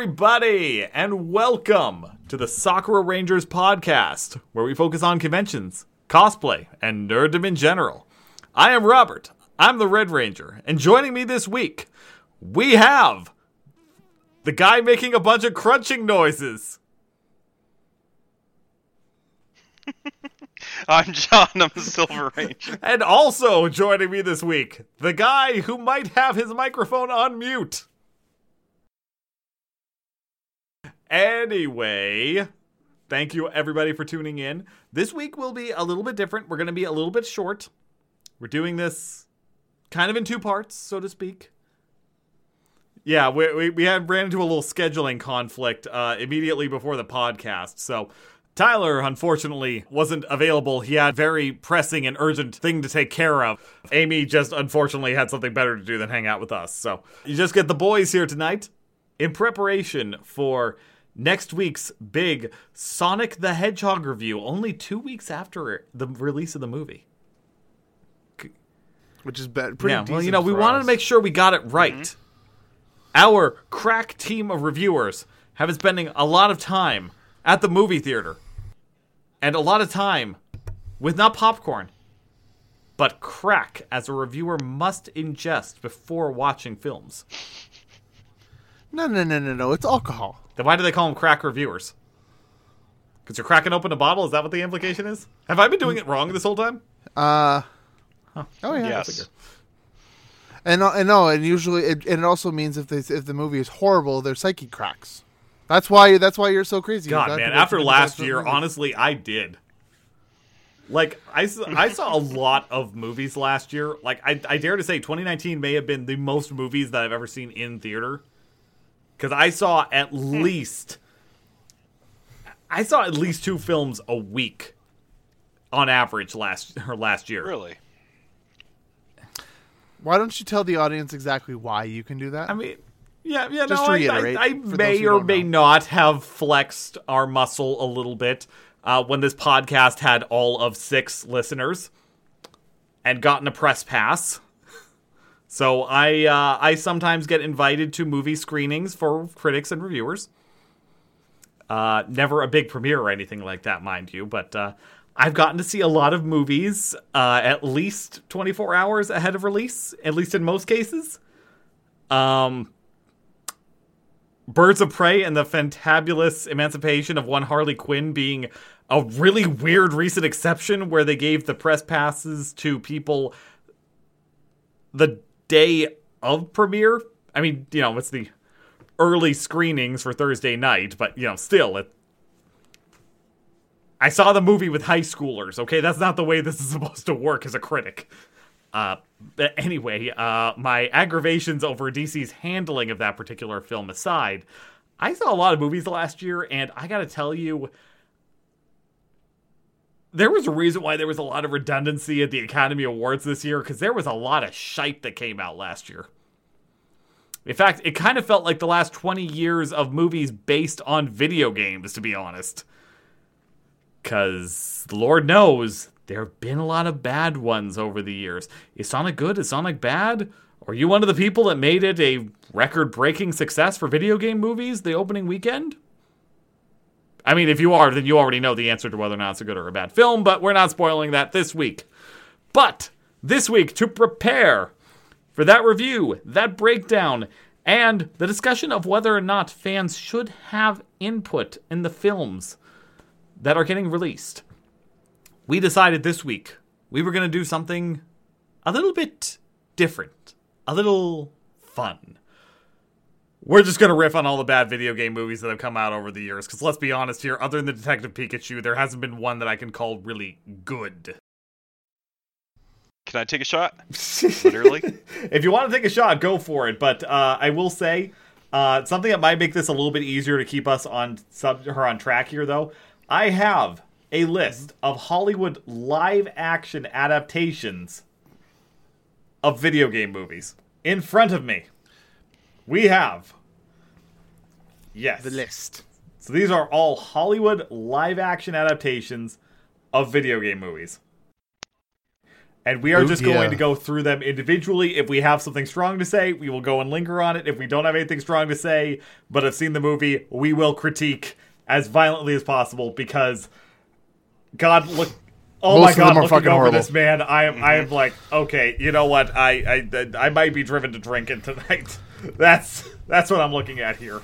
everybody, and welcome to the Sakura Rangers podcast, where we focus on conventions, cosplay, and nerddom in general. I am Robert, I'm the Red Ranger, and joining me this week, we have the guy making a bunch of crunching noises. I'm John, I'm the Silver Ranger. And also joining me this week, the guy who might have his microphone on mute. Anyway, thank you everybody for tuning in. This week will be a little bit different. We're going to be a little bit short. We're doing this kind of in two parts, so to speak. Yeah, we, we, we had ran into a little scheduling conflict uh, immediately before the podcast. So Tyler, unfortunately, wasn't available. He had very pressing and urgent thing to take care of. Aimee just unfortunately had something better to do than hang out with us. So you just get the boys here tonight in preparation for next week's big Sonic the Hedgehog review, only two weeks after the release of the movie. which is be- pretty. yeah, well, you know, we for wanted us. to make sure we got it right. Mm-hmm. Our crack team of reviewers have been spending a lot of time at the movie theater and a lot of time with not popcorn, but crack as a reviewer must ingest before watching films. No, no, no, no, no. It's alcohol. Then why do they call them crack reviewers? Because you're cracking open a bottle? Is that what the implication is? Have I been doing it wrong this whole time? Uh. Oh yeah. Yes. And uh, and no, and usually it, and it also means if they if the movie is horrible, their psyche cracks. That's why that's why you're so crazy. God, about man, after last year, movie. honestly, I did. Like, I, I saw a lot of movies last year. Like, I, I dare to say 2019 may have been the most movies that I've ever seen in theater. Because I saw at least. I saw at least two films a week on average last or last year. Really? Why don't you tell the audience exactly why you can do that? I mean, yeah, yeah. Just no, to I- reiterate, I, I, for may or may know. not have flexed our muscle a little bit uh, when this podcast had all of six listeners and gotten a press pass. So I uh, I sometimes get invited to movie screenings for critics and reviewers. Uh, never a big premiere or anything like that, mind you, but uh, I've gotten to see a lot of movies uh, at least 24 hours ahead of release, at least in most cases. Um, Birds of Prey and the fantabulous emancipation of one Harley Quinn being a really weird recent exception where they gave the press passes to people the day of premiere. I mean, you know, it's the early screenings for Thursday night, but you know, still it I saw the movie with high schoolers, okay? That's not the way this is supposed to work as a critic. Uh, but anyway, uh, my aggravations over DC's handling of that particular film aside, I saw a lot of movies last year, and I gotta tell you, there was a reason why there was a lot of redundancy at the Academy Awards this year, because there was a lot of shite that came out last year. In fact, it kind of felt like the last 20 years of movies based on video games, to be honest. Because, Lord knows, there have been a lot of bad ones over the years. Is Sonic good? Is Sonic bad? Are you one of the people that made it a record breaking success for video game movies the opening weekend? I mean, if you are, then you already know the answer to whether or not it's a good or a bad film, but we're not spoiling that this week. But this week, to prepare for that review, that breakdown, and the discussion of whether or not fans should have input in the films that are getting released, we decided this week we were going to do something a little bit different, a little fun. We're just going to riff on all the bad video game movies that have come out over the years, because let's be honest here, other than the Detective Pikachu, there hasn't been one that I can call really good. Can I take a shot? Literally? if you want to take a shot, go for it. But uh, I will say uh, something that might make this a little bit easier to keep us on sub or on track here, though. I have a list of Hollywood live action adaptations of video game movies in front of me. We have yes, the list. so these are all Hollywood live action adaptations of video game movies. And we are Ooh, just yeah. going to go through them individually. If we have something strong to say, we will go and linger on it. If we don't have anything strong to say, but have seen the movie, we will critique as violently as possible because God look Oh Most my god, looking over horrible. this man, I am I am mm-hmm. like, okay, you know what? I I I might be driven to drinking tonight. That's that's what I'm looking at here.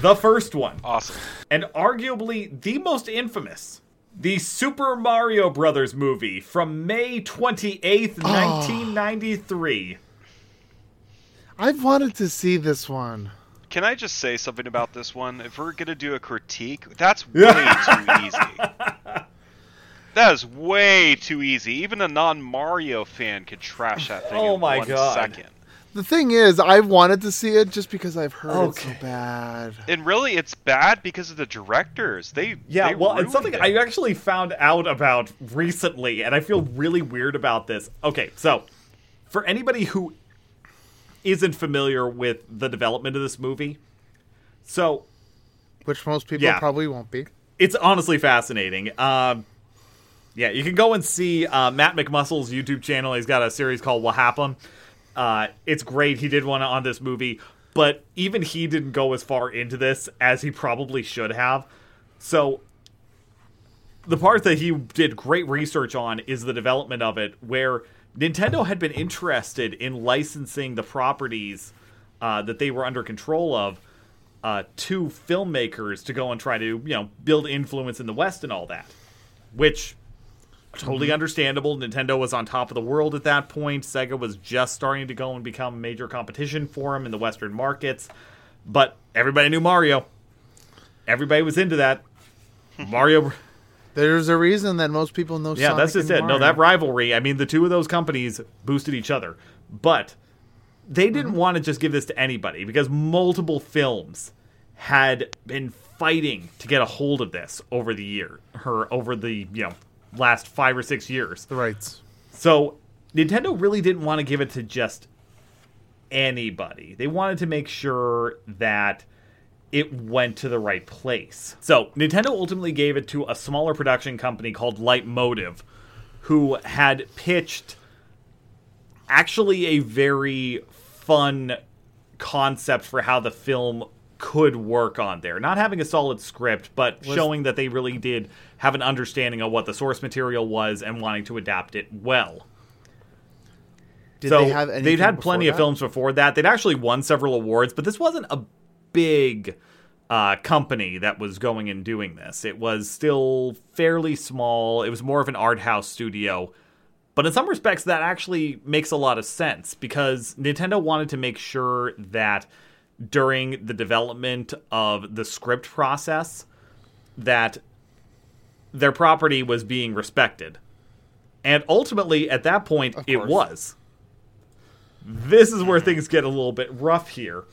The first one Awesome. and arguably the most infamous, the Super Mario Brothers movie from May 28th, 1993. Ah. I've wanted to see this one. Can I just say something about this one? If we're gonna do a critique, that's way too easy. That is way too easy. Even a non-Mario fan could trash that thing Oh in my one God. second. The thing is, I've wanted to see it just because I've heard it's so bad. And really, it's bad because of the directors. They Yeah, they well, it's something it. I actually found out about recently, and I feel really weird about this. Okay, so for anybody who isn't familiar with the development of this movie, so Which most people Yeah. probably won't be. it's honestly fascinating. Um, yeah, you can go and see uh, Matt McMuscle's YouTube channel. He's got a series called What Happened. Uh, it's great. He did one on this movie, but even he didn't go as far into this as he probably should have. So the part that he did great research on is the development of it, where Nintendo had been interested in licensing the properties uh, that they were under control of uh, to filmmakers to go and try to you know build influence in the West and all that, which totally mm-hmm. understandable. Nintendo was on top of the world at that point. Sega was just starting to go and become major competition for them in the Western markets, but everybody knew Mario. Everybody was into that. Mario There's a reason that most people know. yeah, Sonic that's just and it. No, that rivalry. I mean, the two of those companies boosted each other, but they didn't mm-hmm. want to just give this to anybody because multiple films had been fighting to get a hold of this over the year, her over the you know last five or six years. Right. So Nintendo really didn't want to give it to just anybody. They wanted to make sure that it went to the right place. So Nintendo ultimately gave it to a smaller production company called Lightmotive, who had pitched actually a very fun concept for how the film could work on there. Not having a solid script, but showing that they really did have an understanding of what the source material was and wanting to adapt it well. Did so they have would had plenty of films before that. They'd actually won several awards, but this wasn't a big uh, company that was going and doing this. It was still fairly small. It was more of an art house studio. But in some respects, that actually makes a lot of sense because Nintendo wanted to make sure that during the development of the script process, that their property was being respected. And ultimately, at that point, it was. This is where mm-hmm. things get a little bit rough here.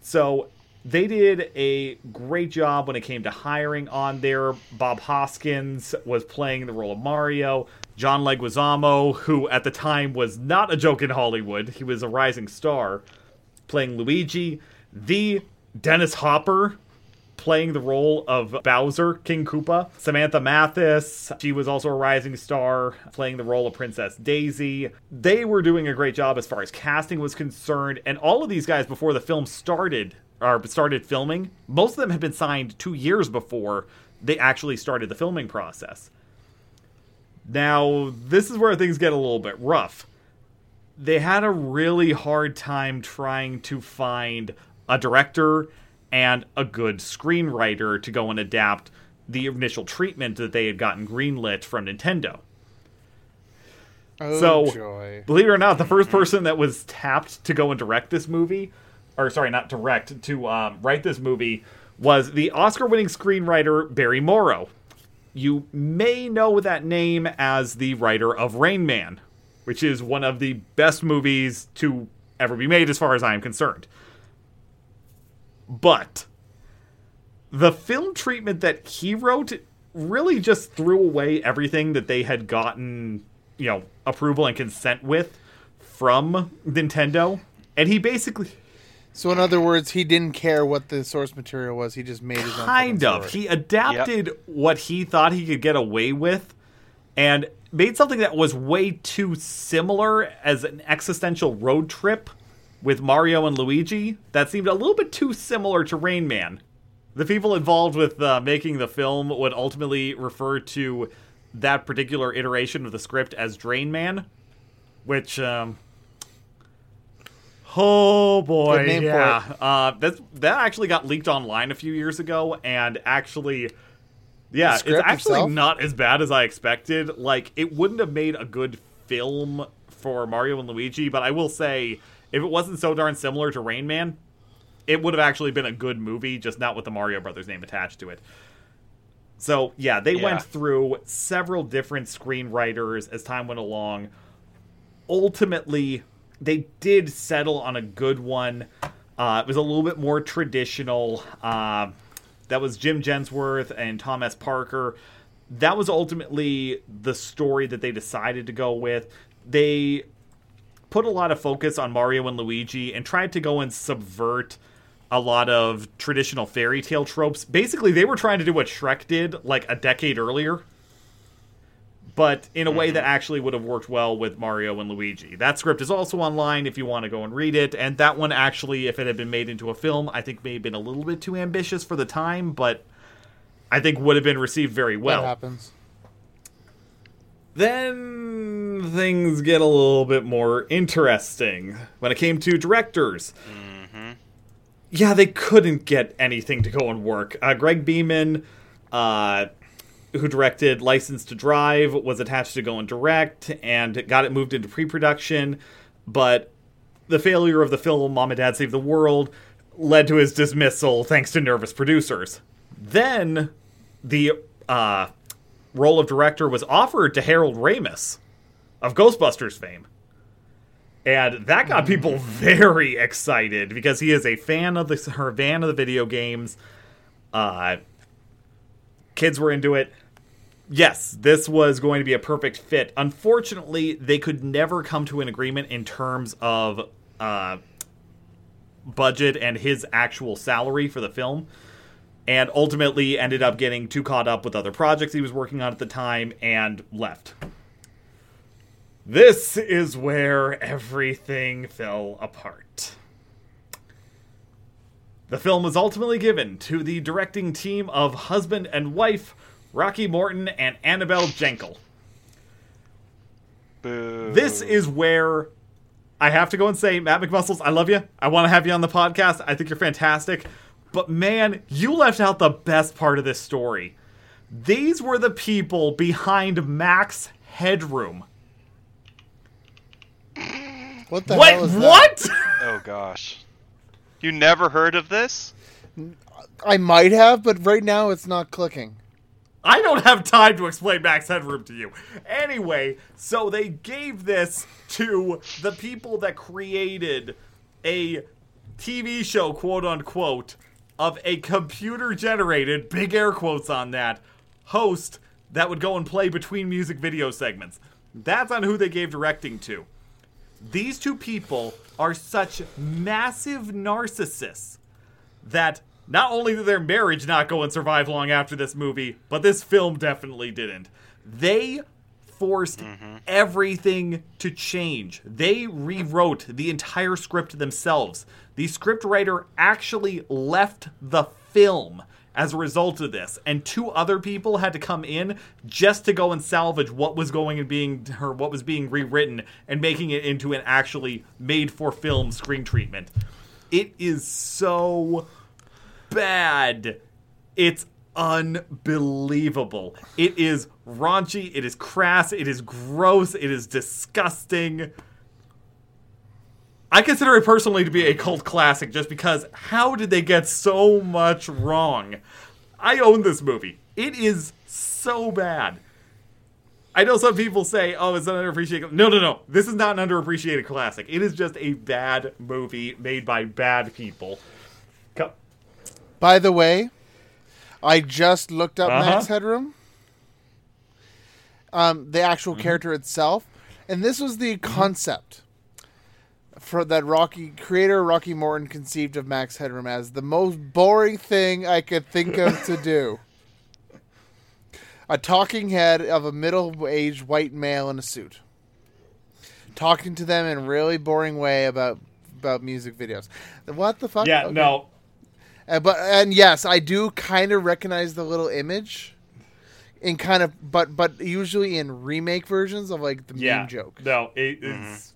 So they did a great job when it came to hiring on there. Bob Hoskins was playing the role of Mario. John Leguizamo, who at the time was not a joke in Hollywood, he was a rising star, playing Luigi. The Dennis Hopper playing the role of Bowser, King Koopa. Samantha Mathis, she was also a rising star, playing the role of Princess Daisy. They were doing a great job as far as casting was concerned, and all of these guys before the film started or started filming, most of them had been signed 2 years before they actually started the filming process. Now, this is where things get a little bit rough. They had a really hard time trying to find a director and a good screenwriter to go and adapt the initial treatment that they had gotten greenlit from Nintendo. Oh, So- joy. Believe it or not, the first person that was tapped to go and direct this movie, or sorry, not direct, to um, write this movie, was the Oscar winning screenwriter Barry Morrow. You may know that name as the writer of Rain Man, which is one of the best movies to ever be made, as far as I am concerned. But the film treatment that he wrote really just threw away everything that they had gotten, you know, approval and consent with from Nintendo. And he basically So, in other words, he didn't care what the source material was. He just made his own. kind of story. he adapted what he thought he could get away with and made something that was way too similar as an existential road trip with Mario and Luigi that seemed a little bit too similar to Rain Man. The people involved with uh, making the film would ultimately refer to that particular iteration of the script as Drain Man, which, um, oh boy, Good name for yeah, uh, that that actually got leaked online a few years ago, and actually, yeah, it's actually itself? not as bad as I expected. Like, it wouldn't have made a good film for Mario and Luigi, but I will say, if it wasn't so darn similar to Rain Man, it would have actually been a good movie, just not with the Mario Brothers name attached to it. So, yeah, they Yeah. went through several different screenwriters as time went along. Ultimately, they did settle on a good one. Uh, it was a little bit more traditional. Uh, that was Jim Jensworth and Tom S. Parker. That was ultimately the story that they decided to go with. They put a lot of focus on Mario and Luigi and tried to go and subvert a lot of traditional fairy tale tropes. Basically, they were trying to do what Shrek did like a decade earlier, but in a way that mm-hmm. actually would have worked well with Mario and Luigi. That script is also online if you want to go and read it, and that one actually, if it had been made into a film, I think may have been a little bit too ambitious for the time, but I think would have been received very well. that happens. Then things get a little bit more interesting when it came to directors. Yeah, they couldn't get anything to go and work. Uh, Greg Beeman, uh, who directed License to Drive, was attached to go and direct and got it moved into pre production, but the failure of the film Mom and Dad Save the World led to his dismissal thanks to nervous producers. Then the uh, role of director was offered to Harold Ramis of Ghostbusters fame. And that got people very excited because he is a fan of the her fan of the video games. Uh, kids were into it. Yes, this was going to be a perfect fit. Unfortunately, they could never come to an agreement in terms of uh, budget and his actual salary for the film and ultimately ended up getting too caught up with other projects he was working on at the time and left. This is where everything fell apart. The film was ultimately given to the directing team of husband and wife Rocky Morton and Annabel Jankel. Boo. This is where I have to go and say, Matt McMuscles, I love you. I want to have you on the podcast. I think you're fantastic. But man, you left out the best part of this story. These were the people behind Max Headroom. What the Wait, hell is that? what? Oh gosh. You never heard of this? I might have, but right now it's not clicking. I don't have time to explain Max Headroom to you. Anyway, so they gave this to the people that created a TV show, quote unquote, of a computer generated, big air quotes on that, host that would go and play between music video segments. That's on who they gave directing to. These two people are such massive narcissists that not only did their marriage not go and survive long after this movie, but this film definitely didn't. They forced mm-hmm. everything to change. They rewrote the entire script themselves. The scriptwriter actually left the film as a result of this, and two other people had to come in just to go and salvage what was going and being or what was being rewritten and making it into an actually made for film screen treatment. It is so bad. It's unbelievable. It is raunchy, it is crass, it is gross, it is disgusting. I consider it personally to be a cult classic just because how did they get so much wrong? I own this movie. It is so bad. I know some people say, "Oh, it's an underappreciated." No, no, no. This is not an underappreciated classic. It is just a bad movie made by bad people. By the way, I just looked up Uh-huh. Max Headroom. Um, the actual Mm-hmm. character itself, and this was the concept for that Rocky creator Rocky Morton conceived of Max Headroom as the most boring thing I could think of to do. a talking head of a middle-aged white male in a suit, talking to them in a really boring way about about music videos. What the fuck? Yeah, Okay. no. Uh, but and yes, I do kind of recognize the little image, in kind of, but but usually in remake versions of like the Yeah. meme joke. No, it, it's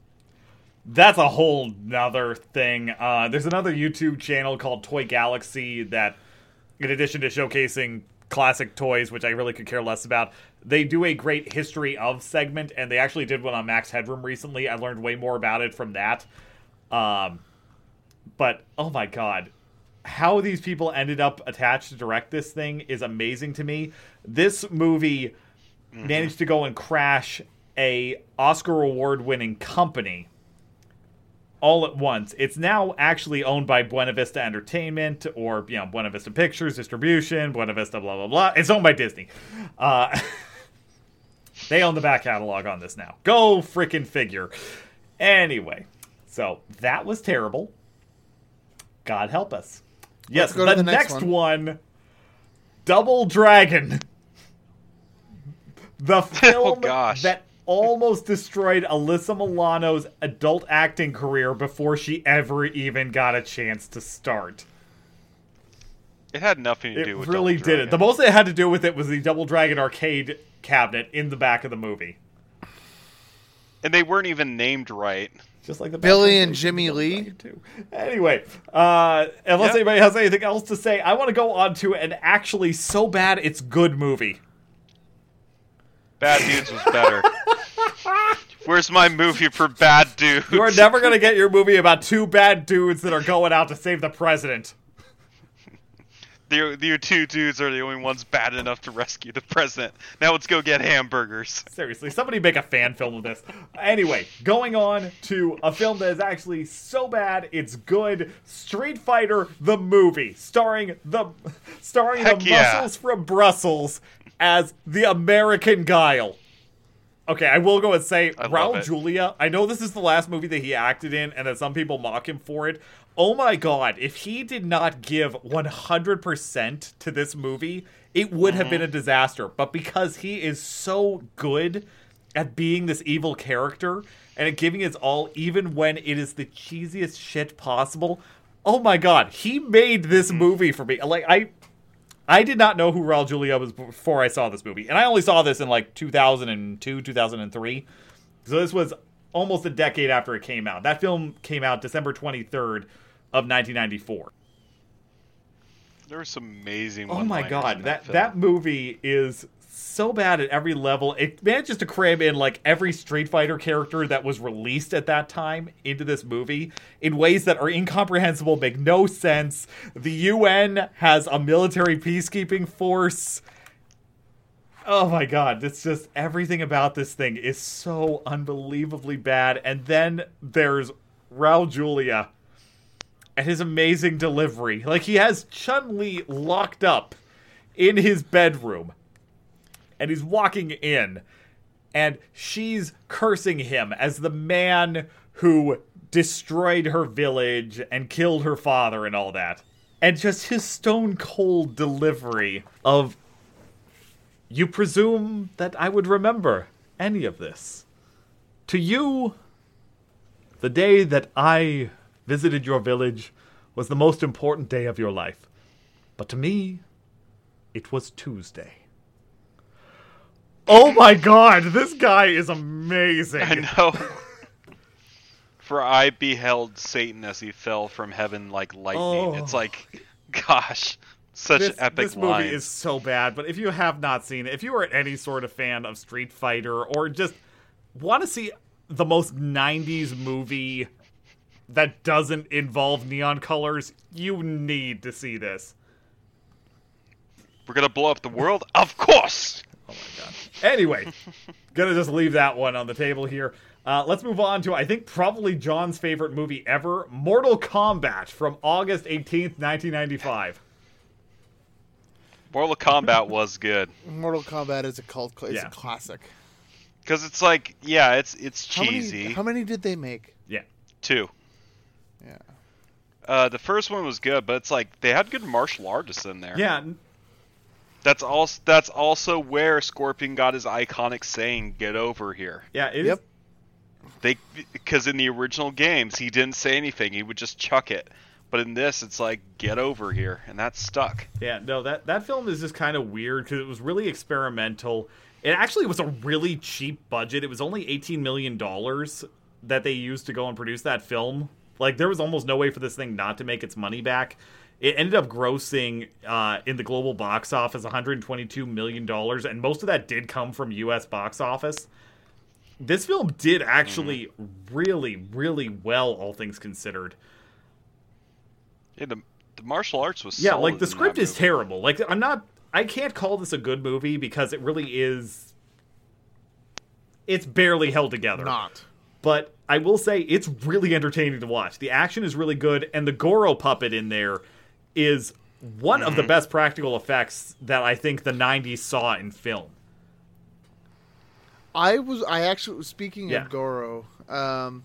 that's a whole nother thing. Uh, there's another YouTube channel called Toy Galaxy that, in addition to showcasing classic toys, which I really could care less about, they do a great history of segment, and they actually did one on Max Headroom recently. I learned way more about it from that. Um, but oh my god, how these people ended up attached to direct this thing is amazing to me. This movie managed to go and crash a Oscar award winning company all at once. It's now actually owned by Buena Vista Entertainment or you know Buena Vista Pictures Distribution, Buena Vista blah blah blah. It's owned by Disney. Uh, they own the back catalog on this now. Go freaking figure. Anyway, so that was terrible. God help us. Yes, Let's go to the, the next next one. one. Double Dragon. The oh, film gosh. that almost destroyed Alyssa Milano's adult acting career before she ever even got a chance to start. It had nothing to It do with really did it. The most it had to do with it was the Double Dragon arcade cabinet in the back of the movie. and they weren't even named right. Just like the Billy Batman and Jimmy Lee? Dragon 2. Anyway, uh, unless Yeah. anybody has anything else to say, I want to go on to an actually so bad it's good movie. Bad Dudes was better. Where's my movie for Bad Dudes? You are never going to get your movie about two bad dudes that are going out to save the president. The, the two dudes are the only ones bad enough to rescue the president. Now let's go get hamburgers. Seriously, somebody make a fan film of this. Anyway, going on to a film that is actually so bad it's good. Street Fighter the movie, starring the starring Heck the yeah. muscles from Brussels as the American Guile. Okay, I will go and say I Raul. Julia. I know this is the last movie that he acted in, and that some people mock him for it. Oh my god, if he did not give 100% to this movie, it would have been a mm-hmm. disaster. But because he is so good at being this evil character and at giving his all, even when it is the cheesiest shit possible, oh my god, he made this mm-hmm. movie for me. Like, I. I did not know who Raul Julia was before I saw this movie, and I only saw this in like 2002, 2003. So this was almost a decade after it came out. That film came out December 23rd of 1994. There were some amazing. Oh my god, in that film. that movie is so bad at every level. It manages to cram in like every Street Fighter character that was released at that time into this movie in ways that are incomprehensible, make no sense. The UN has a military peacekeeping force. Oh my god, it's just everything about this thing is so unbelievably bad. And then there's Raul Julia and his amazing delivery. Like he has Chun Li locked up in his bedroom, and he's walking in, and she's cursing him as the man who destroyed her village and killed her father and all that. And just his stone cold delivery of you presume that I would remember any of this. To you, the day that I visited your village was the most important day of your life. But to me, it was Tuesday. Oh my god, this guy is amazing. I know. For I beheld Satan as he fell from heaven like lightning. Oh. It's like, gosh, such This, epic this movie lines. is so bad, but if you have not seen it, if you are any sort of fan of Street Fighter or just want to see the most 90s movie that doesn't involve neon colors, you need to see this. We're gonna blow up the world, of course. Oh my god. Anyway, gonna just leave that one on the table here. Uh, let's move on to I think probably John's favorite movie ever, Mortal Kombat from August 18th, 1995. Mortal Kombat was good Mortal Kombat is a cult. Cl- it's Yeah. a classic. because it's like, yeah, it's it's How cheesy. many, how many did they make? Yeah. Two. Yeah. Uh, the first one was good, but it's like they had good martial artists in there. Yeah. That's also that's also where Scorpion got his iconic saying "Get over here." Yeah, it is. Yep. They because in the original games he didn't say anything; he would just chuck it. But in this, it's like "Get over here," and that's stuck. Yeah, no, that that film is just kind of weird because it was really experimental. It actually was a really cheap budget. It was only eighteen million dollars that they used to go and produce that film. Like there was almost no way for this thing not to make its money back. It ended up grossing uh, in the global box office 122 million dollars, and most of that did come from U.S. box office. This film did actually really, really well, all things considered. Yeah, the, the martial arts was Yeah, solid like the script is movie. terrible. Like I'm not I can't call this a good movie because it really is it's barely held together. Not. But I will say it's really entertaining to watch. The action is really good and the Goro puppet in there is one of the best practical effects that I think the 90s saw in film. I was. I actually. was Speaking Yeah. of Goro, um,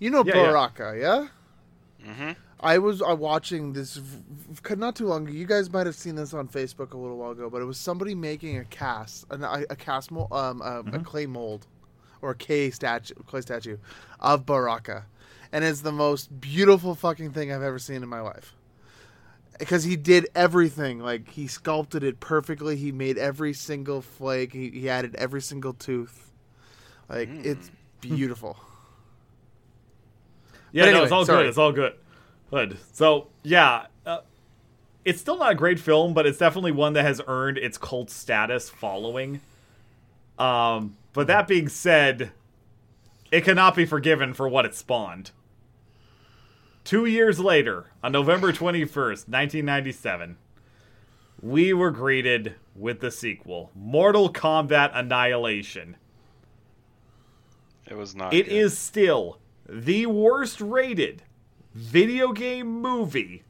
you know Yeah, yeah. Baraka, yeah. Mm-hmm. I was uh, watching this v- v- not too long ago. You guys might have seen this on Facebook a little while ago, but it was somebody making a cast, an, a, a cast mold, um, a, a clay mold, or K statue, clay statue of Baraka, and it's the most beautiful fucking thing I've ever seen in my life. Because he did everything, like he sculpted it perfectly. He made every single flake. He, he added every single tooth. Like it's beautiful. Yeah, But no, it's all sorry. good. It's all good. Good. So, yeah, uh, it's still not a great film, but it's definitely one that has earned its cult status following. Um, but that being said, it cannot be forgiven for what it spawned. Two years later, on November 21st, 1997, we were greeted with the sequel Mortal Kombat Annihilation. It was not. It good. is still the worst rated video game movie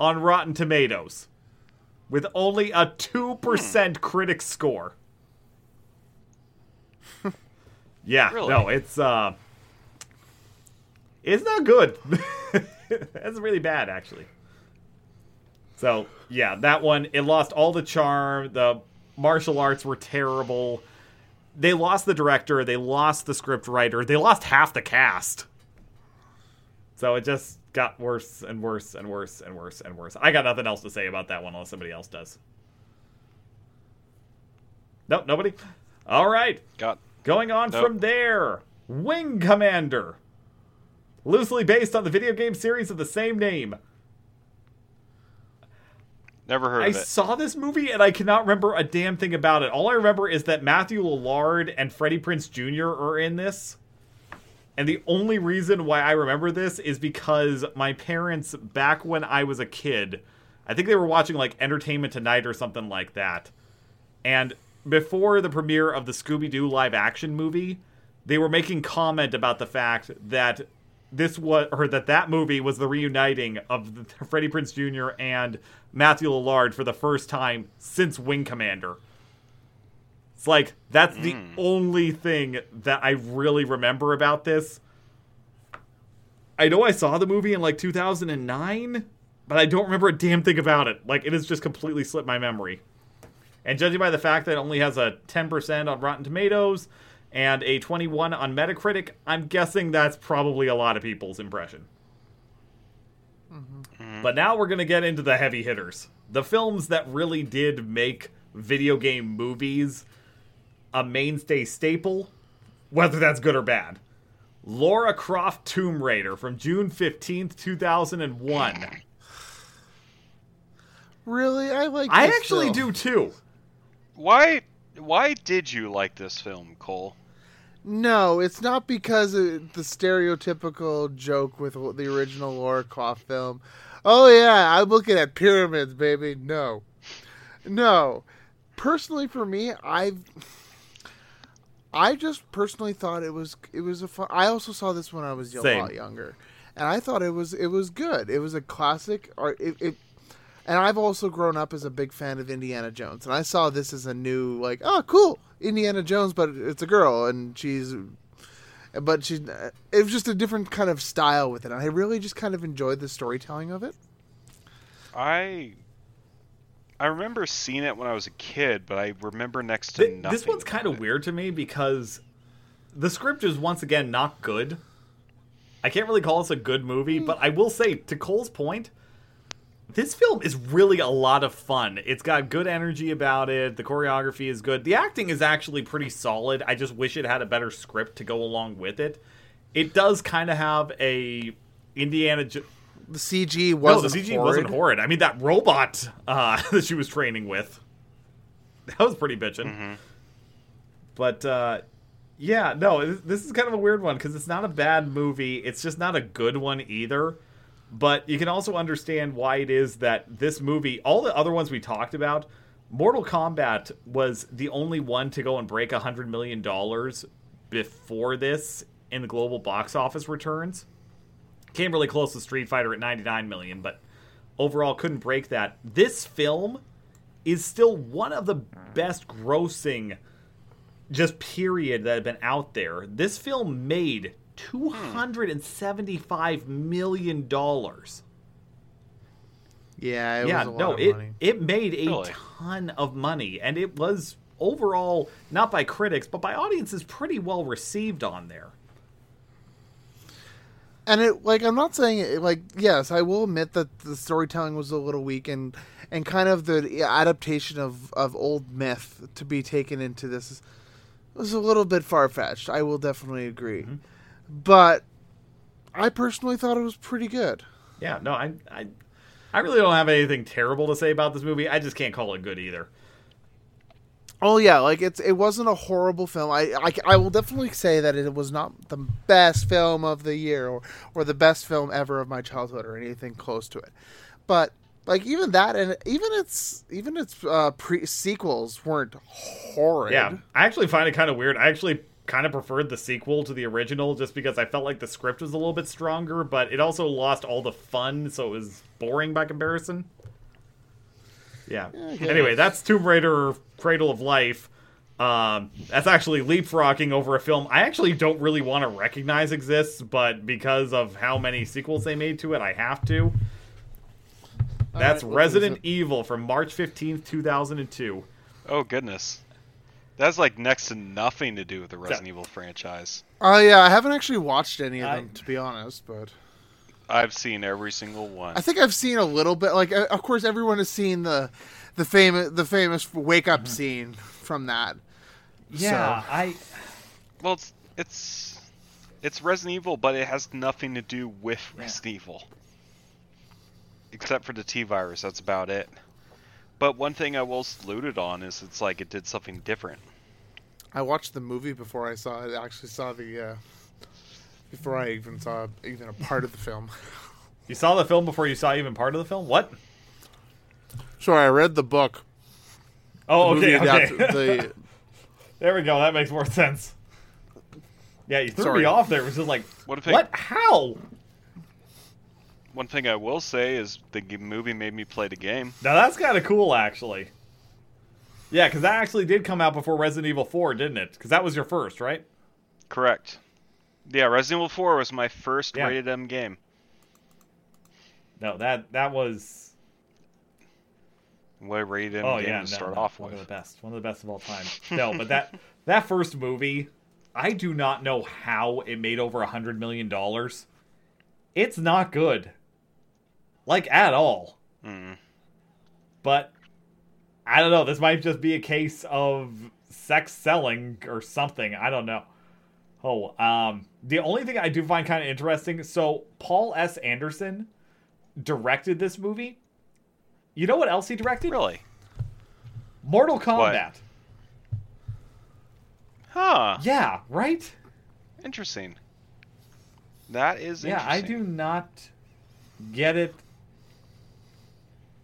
on Rotten Tomatoes with only a 2% hmm. critic score. Yeah, Really? no, it's uh it's not good. That's really bad actually. So, yeah, that one it lost all the charm. The martial arts were terrible they lost the director, they lost the script writer, they lost half the cast. So it just got worse and worse and worse and worse and worse. I got nothing else to say about that one unless somebody else does. Nope, nobody. All right, got going on Nope. from there. Wing Commander. Loosely based on the video game series of the same name. never heard I of it. saw this movie and I cannot remember a damn thing about it. All I remember is that Matthew Lillard and Freddie Prinze Jr. are in this. And the only reason why I remember this is because my parents, back when I was a kid, I think they were watching like Entertainment Tonight or something like that. And before the premiere of the Scooby Doo live action movie, they were making comment about the fact that this was or that that movie was the reuniting of Freddie Prinze Jr. and Matthew Lillard for the first time since Wing Commander. It's like that's the hmm. only thing that I really remember about this. I know I saw the movie in like 2009, but I don't remember a damn thing about it. Like it has just completely slipped my memory. And judging by the fact that it only has a 10% on Rotten Tomatoes and a 21 on Metacritic, I'm guessing that's probably a lot of people's impression. Mm-hmm. But now we're going to get into the heavy hitters. The films that really did make video game movies a mainstay staple, whether that's good or bad. Lara Croft Tomb Raider from June 15th, 2001. Really, I like. I actually film. do too. Why? Why did you like this film, Cole? No, it's not because of the stereotypical joke with the original Lara Croft film. Oh yeah, I'm looking at pyramids, baby. No, no. Personally, for me, I've. I just personally thought it was it was a fun. I also saw this when I was a Same. lot younger, and I thought it was it was good. It was a classic. Or it, it, and I've also grown up as a big fan of Indiana Jones, and I saw this as a new like, oh, cool, Indiana Jones, but it's a girl, and she's, but she, It was just a different kind of style with it. And I really just kind of enjoyed the storytelling of it. I I remember seeing it when I was a kid, but I remember next to Th- nothing. this one's kind of weird to me because the script is once again not good. I can't really call this a good movie, hmm. but I will say, to Cole's point, this film is really a lot of fun. It's got good energy about it. The choreography is good. The acting is actually pretty solid. I just wish it had a better script to go along with it. It does kind of have a Indiana. Jo- The CG no, wasn't the CG horrid. wasn't horrid. I mean, that robot uh, that she was training with, that was pretty bitchin'. But uh, yeah, no, this- this is kind of a weird one because it's not a bad movie. It's just not a good one either. But you can also understand why it is that this movie, all the other ones we talked about, Mortal Kombat was the only one to go and break a hundred million dollars before this in the global box office returns. Came really close to Street Fighter at 99 million, but overall couldn't break that. This film is still one of the best grossing just period that had been out there. This film made 275 million dollars. Yeah, it Yeah, was a lot no, of it money. it made a Really? ton of money and it was overall not by critics but by audiences pretty well received on there. and it like I'm not saying it, like yes, I will admit that the storytelling was a little weak and and kind of the adaptation of of old myth to be taken into this was a little bit far fetched. I will definitely agree, Mm-hmm. But I personally thought it was pretty good. Yeah, no, I, I, I really don't have anything terrible to say about this movie. I just can't call it good either. Oh yeah, like it's it wasn't a horrible film. I, I, I will definitely say that it was not the best film of the year or or the best film ever of my childhood or anything close to it. But like even that and even its even its uh, pre sequels weren't horrid. Yeah, I actually find it kind of weird. I actually kind of preferred the sequel to the original just because I felt like the script was a little bit stronger, but it also lost all the fun, so it was boring by comparison. Yeah. I guess. anyway, that's Tomb Raider Cradle of Life. Um, that's actually leapfrogging over a film I actually don't really want to recognize exists, but because of how many sequels they made to it, I have to. That's right, Resident? Evil from March 15th, 2002. Oh goodness, that's like next to nothing to do with the Resident Evil franchise. Oh yeah, I haven't actually watched any of I- them to be honest, but I've seen every single one. I think I've seen a little bit. Like, uh, of course, everyone has seen the the famous the famous wake up scene from that. Yeah, So- I Well, it's it's it's Resident Evil, but it has nothing to do with Resident Evil, except for the T virus. That's about it. But one thing I will salute it on is it's like it did something different. I watched the movie before I saw it. I Actually, saw the uh, before I even saw even a part of the film. You saw the film before you saw even part of the film? What? Sorry, I read the book. Oh, The okay, movie okay. the- there we go. That makes more sense. Yeah, you threw Sorry. me off there. It was just like, What if it- what? How? One thing I will say is the movie made me play the game. Now that's kind of cool, actually. Yeah, because that actually did come out before Resident Evil 4, didn't it? Because that was your first, right? Correct. Yeah, Resident Evil 4 was my first Yeah. rated M game. No, that that was. What rated M oh game yeah, to no, start no, off one with. of the best, one of the best of all time. No, but that that first movie, I do not know how it made over a hundred million dollars. It's not good, like at all. Mm. but I don't know. This might just be a case of sex selling or something. I don't know. Oh, um, the only thing I do find kind of interesting. So Paul S. Anderson directed this movie. You know what else he directed? Really? Mortal Kombat. Huh. Yeah, right. Interesting. That is Yeah, I do not get it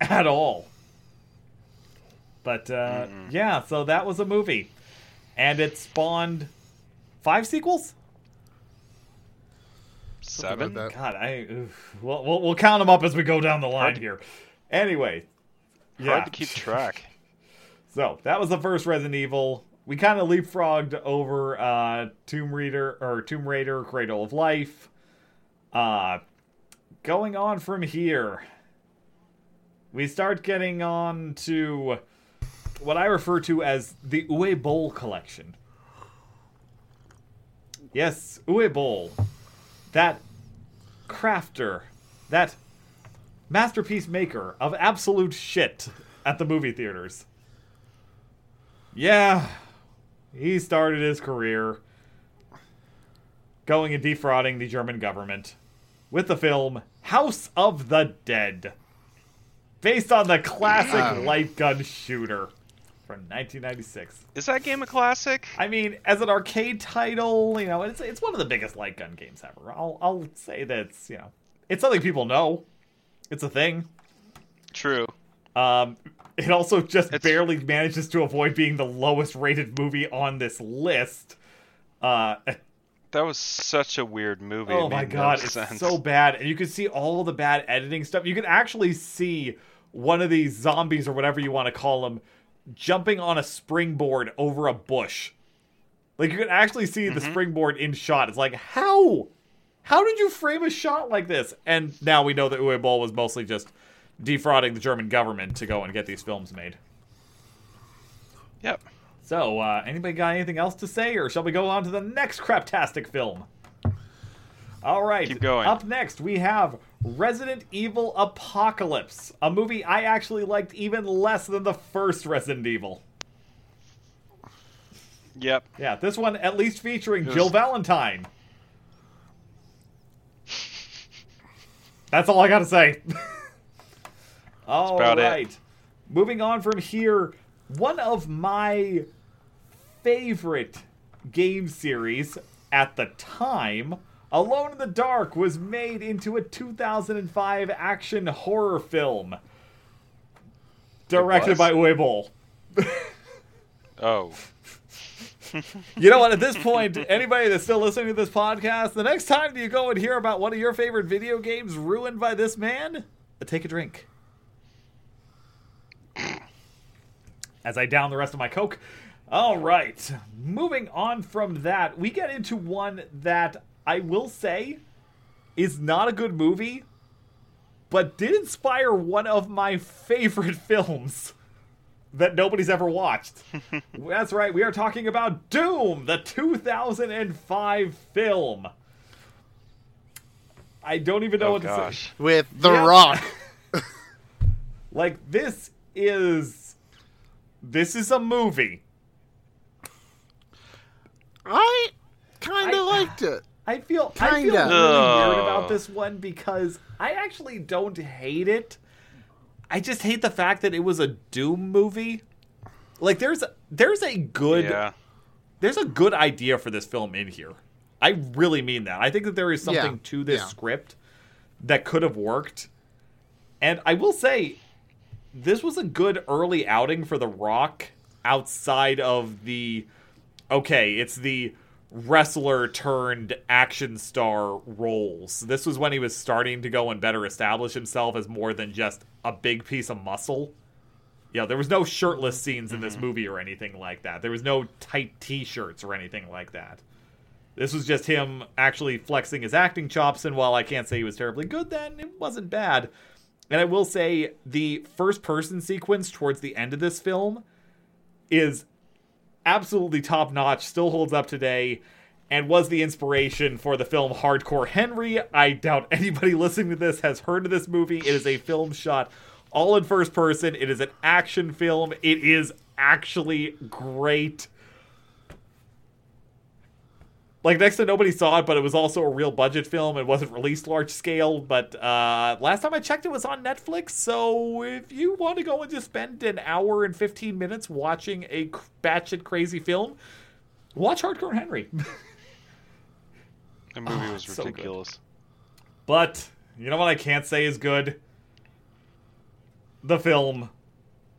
at all. But uh, yeah, so that was a movie, and it spawned five sequels. Seven? God, I oof. we'll, we'll we'll count them up as we go down the line Hard here. Anyway, yeah. Hard yeah. to keep track. So that was the first Resident Evil. We kind of leapfrogged over uh, Tomb Raider or Tomb Raider: Cradle of Life. Uh, going on from here, we start getting on to what I refer to as the Uwe Boll collection. Yes, Uwe Boll. That crafter, that masterpiece maker of absolute shit at the movie theaters. Yeah, he started his career going and defrauding the German government with the film House of the Dead, based on the classic Wow. light gun shooter from 1996. Is that game a classic? I mean, as an arcade title, you know, it's it's one of the biggest light gun games ever. I'll I'll say that's you know, it's something people know. It's a thing. True. Um, it also just It's- barely manages to avoid being the lowest rated movie on this list. Uh, That was such a weird movie. oh my made no god, it's sense. so bad, and you can see all the bad editing stuff. You can actually see one of these zombies or whatever you want to call them jumping on a springboard over a bush. Like you can actually see the Mm-hmm. springboard in shot. It's like how, how did you frame a shot like this? And now we know that Uwe Boll was mostly just defrauding the German government to go and get these films made. Yep. So, uh, anybody got anything else to say, or shall we go on to the next craptastic film? All right. Keep going. Up next, we have Resident Evil Apocalypse, a movie I actually liked even less than the first Resident Evil. Yep. Yeah, this one at least featuring was- Jill Valentine. That's all I gotta say. all about it. Moving on from here, one of my favorite game series at the time, Alone in the Dark, was made into a 2005 action horror film. Directed by Uwe Boll. Oh. You know what? At this point, anybody that's still listening to this podcast, the next time you go and hear about one of your favorite video games ruined by this man, take a drink. As I down the rest of my Coke. All right. Moving on from that, we get into one that I will say is not a good movie, but did inspire one of my favorite films that nobody's ever watched. That's right, we are talking about Doom, the 2005 film. I don't even know Oh what to say. with The Yeah. Rock. Like this is this is a movie. I kind of liked it. I feel I feel Kinda. really weird about this one because I actually don't hate it. I just hate the fact that it was a Doom movie. Like there's there's a good Yeah. there's a good idea for this film in here. I really mean that. I think that there is something Yeah, to this yeah. script that could have worked. And I will say, this was a good early outing for The Rock outside of the okay, it's the wrestler turned action star roles. This was when he was starting to go and better establish himself as more than just a big piece of muscle. Yeah, there was no shirtless scenes in this mm-hmm. movie or anything like that. There was no tight t-shirts or anything like that. This was just him actually flexing his acting chops, and while I can't say he was terribly good then, it wasn't bad. And I will say the first person sequence towards the end of this film is absolutely top notch, still holds up today, and was the inspiration for the film Hardcore Henry. I doubt anybody listening to this has heard of this movie. It is a film shot all in first person. It is an action film. It is actually great. Like next to nobody saw it, but it was also a real budget film. It wasn't released large scale, but uh, last time I checked, it was on Netflix. So if you want to go and just spend an hour and fifteen minutes watching a c- batshit crazy film, watch Hardcore Henry. The movie Oh, was it's so ridiculous. but you know what I can't say is good? The film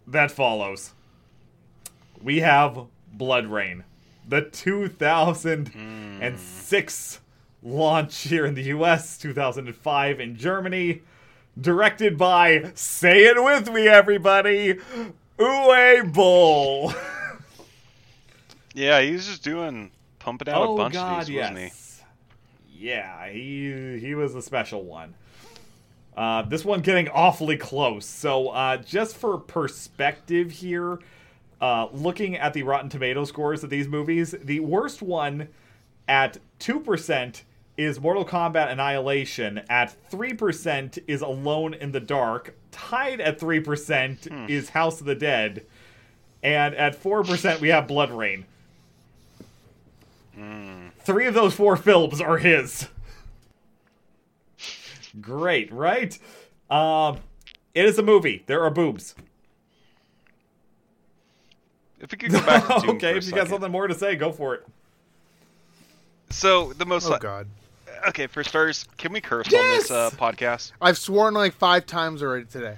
that follows. We have BloodRayne, the 2006 launch here in the US, 2005 in Germany, directed by, say it with me, everybody, Uwe Boll. Yeah, he's just doing pumping out oh a bunch God, of these, yes. wasn't he? Yeah, he he was a special one. Uh, this one getting awfully close. So, uh, just for perspective here, uh, looking at the Rotten Tomato scores of these movies, the worst one at 2% is Mortal Kombat Annihilation. At 3% is Alone in the Dark. Tied at 3% is House of the Dead. And at 4%, we have BloodRayne. Three of those four films are his. Great, right? Um, it is a movie. There are boobs. If we could go back to Doom okay, for a if you got something more to say, go for it. So the most Oh God, okay for starters, can we curse on this uh, podcast? I've sworn like five times already today.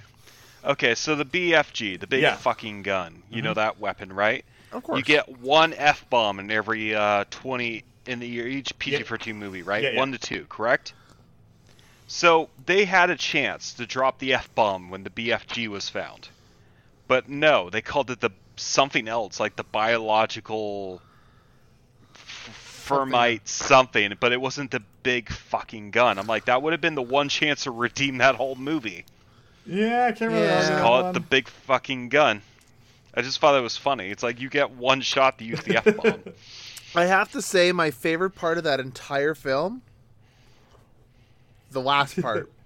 Okay, so the BFG, the big Yeah. fucking gun, you know that weapon, right? Of course, You get one F bomb in every uh, twenty in the year each PG fourteen movie, right? Yeah, yeah. One to two, correct? So they had a chance to drop the F bomb when the BFG was found, but no, they called it the something else, like the biological f- fermite something, but it wasn't the big fucking gun. I'm like, that would have been the one chance to redeem that whole movie. Yeah, I can't remember. Yeah. that Call it the big fucking gun. I just thought it was funny. It's like you get one shot to use the F bomb. I have to say my favorite part of that entire film, the last part.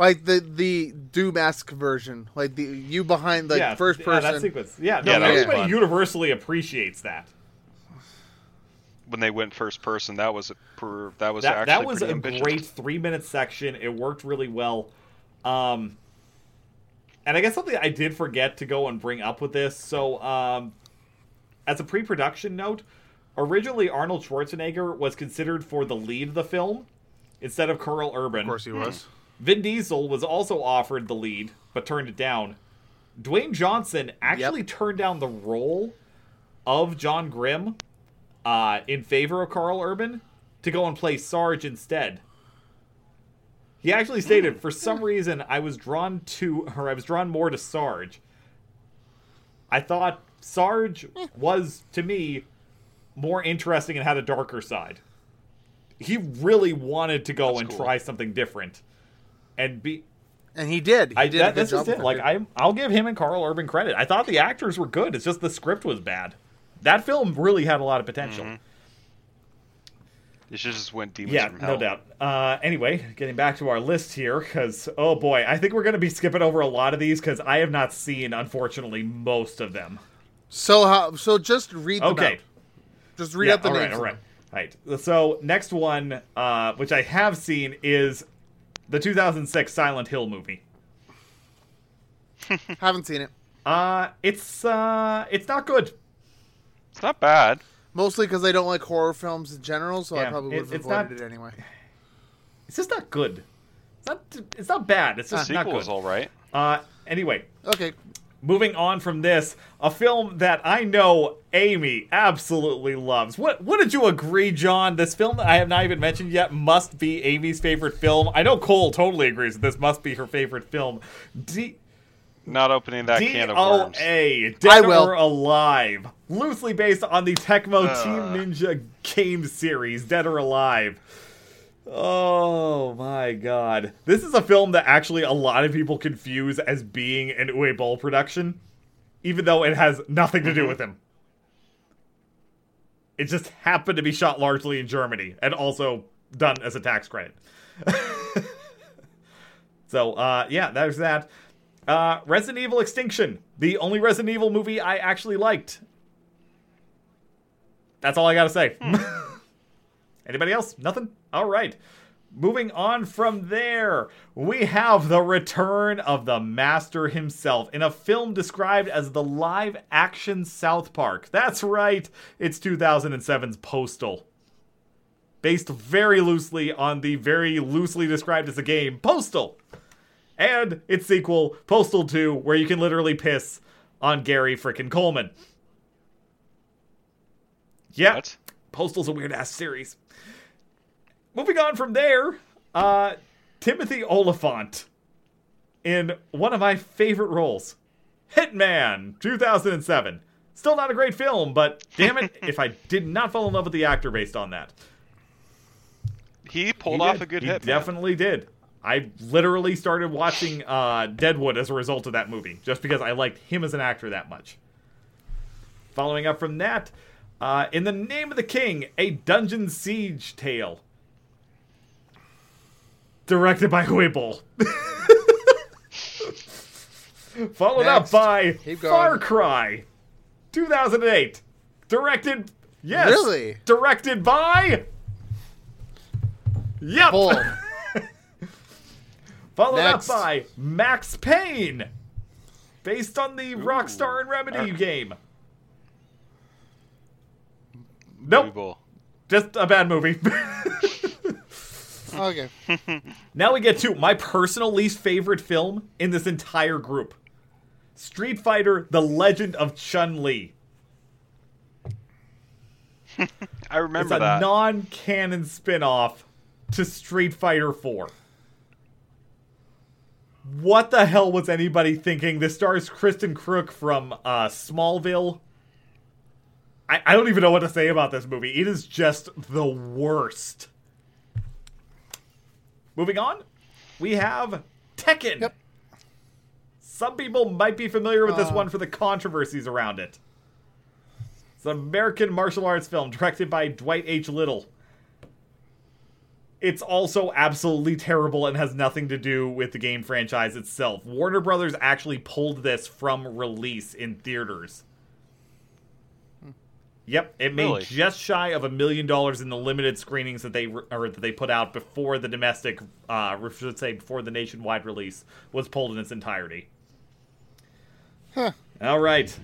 like the the Doom-esque version, like the you behind like yeah, first yeah, person. that sequence. Yeah, no, Yeah, that everybody fun. universally appreciates that. when they went first person, that was a per, that was That, actually that was a ambitious. great three minute section. It worked really well. Um, and I guess something I did forget to go and bring up with this. So, um, as a pre production note, originally Arnold Schwarzenegger was considered for the lead of the film instead of Carl Urban. of course he was. Vin Diesel was also offered the lead, but turned it down. Dwayne Johnson actually turned down the role of John Grimm uh, in favor of Carl Urban to go and play Sarge instead. He actually stated, for some reason, I was drawn to, or I was drawn more to Sarge. I thought Sarge was, to me, more interesting and had a darker side. He really wanted to go That's and cool. try something different, and be. And he did. He I did that, a good that's just job it. Like. I, I'll give him and Carl Urban credit. I thought the actors were good. It's just the script was bad. That film really had a lot of potential. Mm-hmm. You should just went demons Yeah, from hell. no doubt. Uh, anyway, getting back to our list here, because oh boy, I think we're going to be skipping over a lot of these because I have not seen, unfortunately, most of them. So how? So just read them Okay. out. Just read yeah, out the all right, names. all of right, right. So next one, uh, which I have seen, is the 2006 Silent Hill movie. them. Haven't seen it. Uh, it's uh, it's not good. It's not bad. Mostly because I don't like horror films in general, so I probably it- would have it's avoided not- it anyway. It's just not good. It's not. It's not bad. It's The just not sequel good. is all right. Uh, anyway, Okay. Moving on from this, a film that I know Amy absolutely loves. What? What did you agree, John? This film that I have not even mentioned yet must be Amy's favorite film. I know Cole totally agrees that this must be her favorite film. D Not opening that D can of O worms. A I Dead will. or Alive, loosely based on the Tecmo Uh. Team Ninja game series, Dead or Alive. Oh my god. This is a film that actually a lot of people confuse as being an Uwe Boll production, even though it has nothing to do with him. It just happened to be shot largely in Germany and also done as a tax credit. so, uh, yeah, there's that. Uh, Resident Evil Extinction, the only Resident Evil movie I actually liked. That's all I gotta say. Anybody else? Nothing? All right. Moving on from there, we have the return of the master himself in a film described as the live action South Park. That's right, it's 2007's Postal. Based very loosely on the very loosely described as a game, Postal. And its sequel, Postal 2, where you can literally piss on Gary frickin' Coleman. Yeah. What? Postal's a weird ass series. Moving on from there, uh, Timothy Olyphant in one of my favorite roles, Hitman, 2007. Still not a great film, but damn it, if I did not fall in love with the actor based on that. He pulled He off did. a good he hit. man. Definitely did. I literally started watching uh, Deadwood as a result of that movie, just because I liked him as an actor that much. Following up from that, uh, in the name of the king, a dungeon siege tale, directed by Whipple. Followed up by Far. Cry, 2008, directed. Yes, Really? directed by. Yep. Boll. Followed Next. up by Max Payne, based on the Rockstar and Remedy Uh, game. Nope, just a bad movie. okay. now we get to my personal least favorite film in this entire group Street Fighter The Legend of Chun Li. I remember It's a that. non canon spin off to Street Fighter 4. What the hell was anybody thinking? This stars Kristin Kreuk from uh, Smallville. I, I don't even know what to say about this movie. It is just the worst. Moving on, we have Tekken. Yep. Some people might be familiar with this Uh. one for the controversies around it. It's an American martial arts film directed by Dwight H. Little. It's also absolutely terrible and has nothing to do with the game franchise itself. Warner Brothers actually pulled this from release in theaters. Yep, it made Really? just shy of a million dollars in the limited screenings that they re- or that they put out before the domestic, uh, should say before the nationwide release was pulled in its entirety. Huh. All right.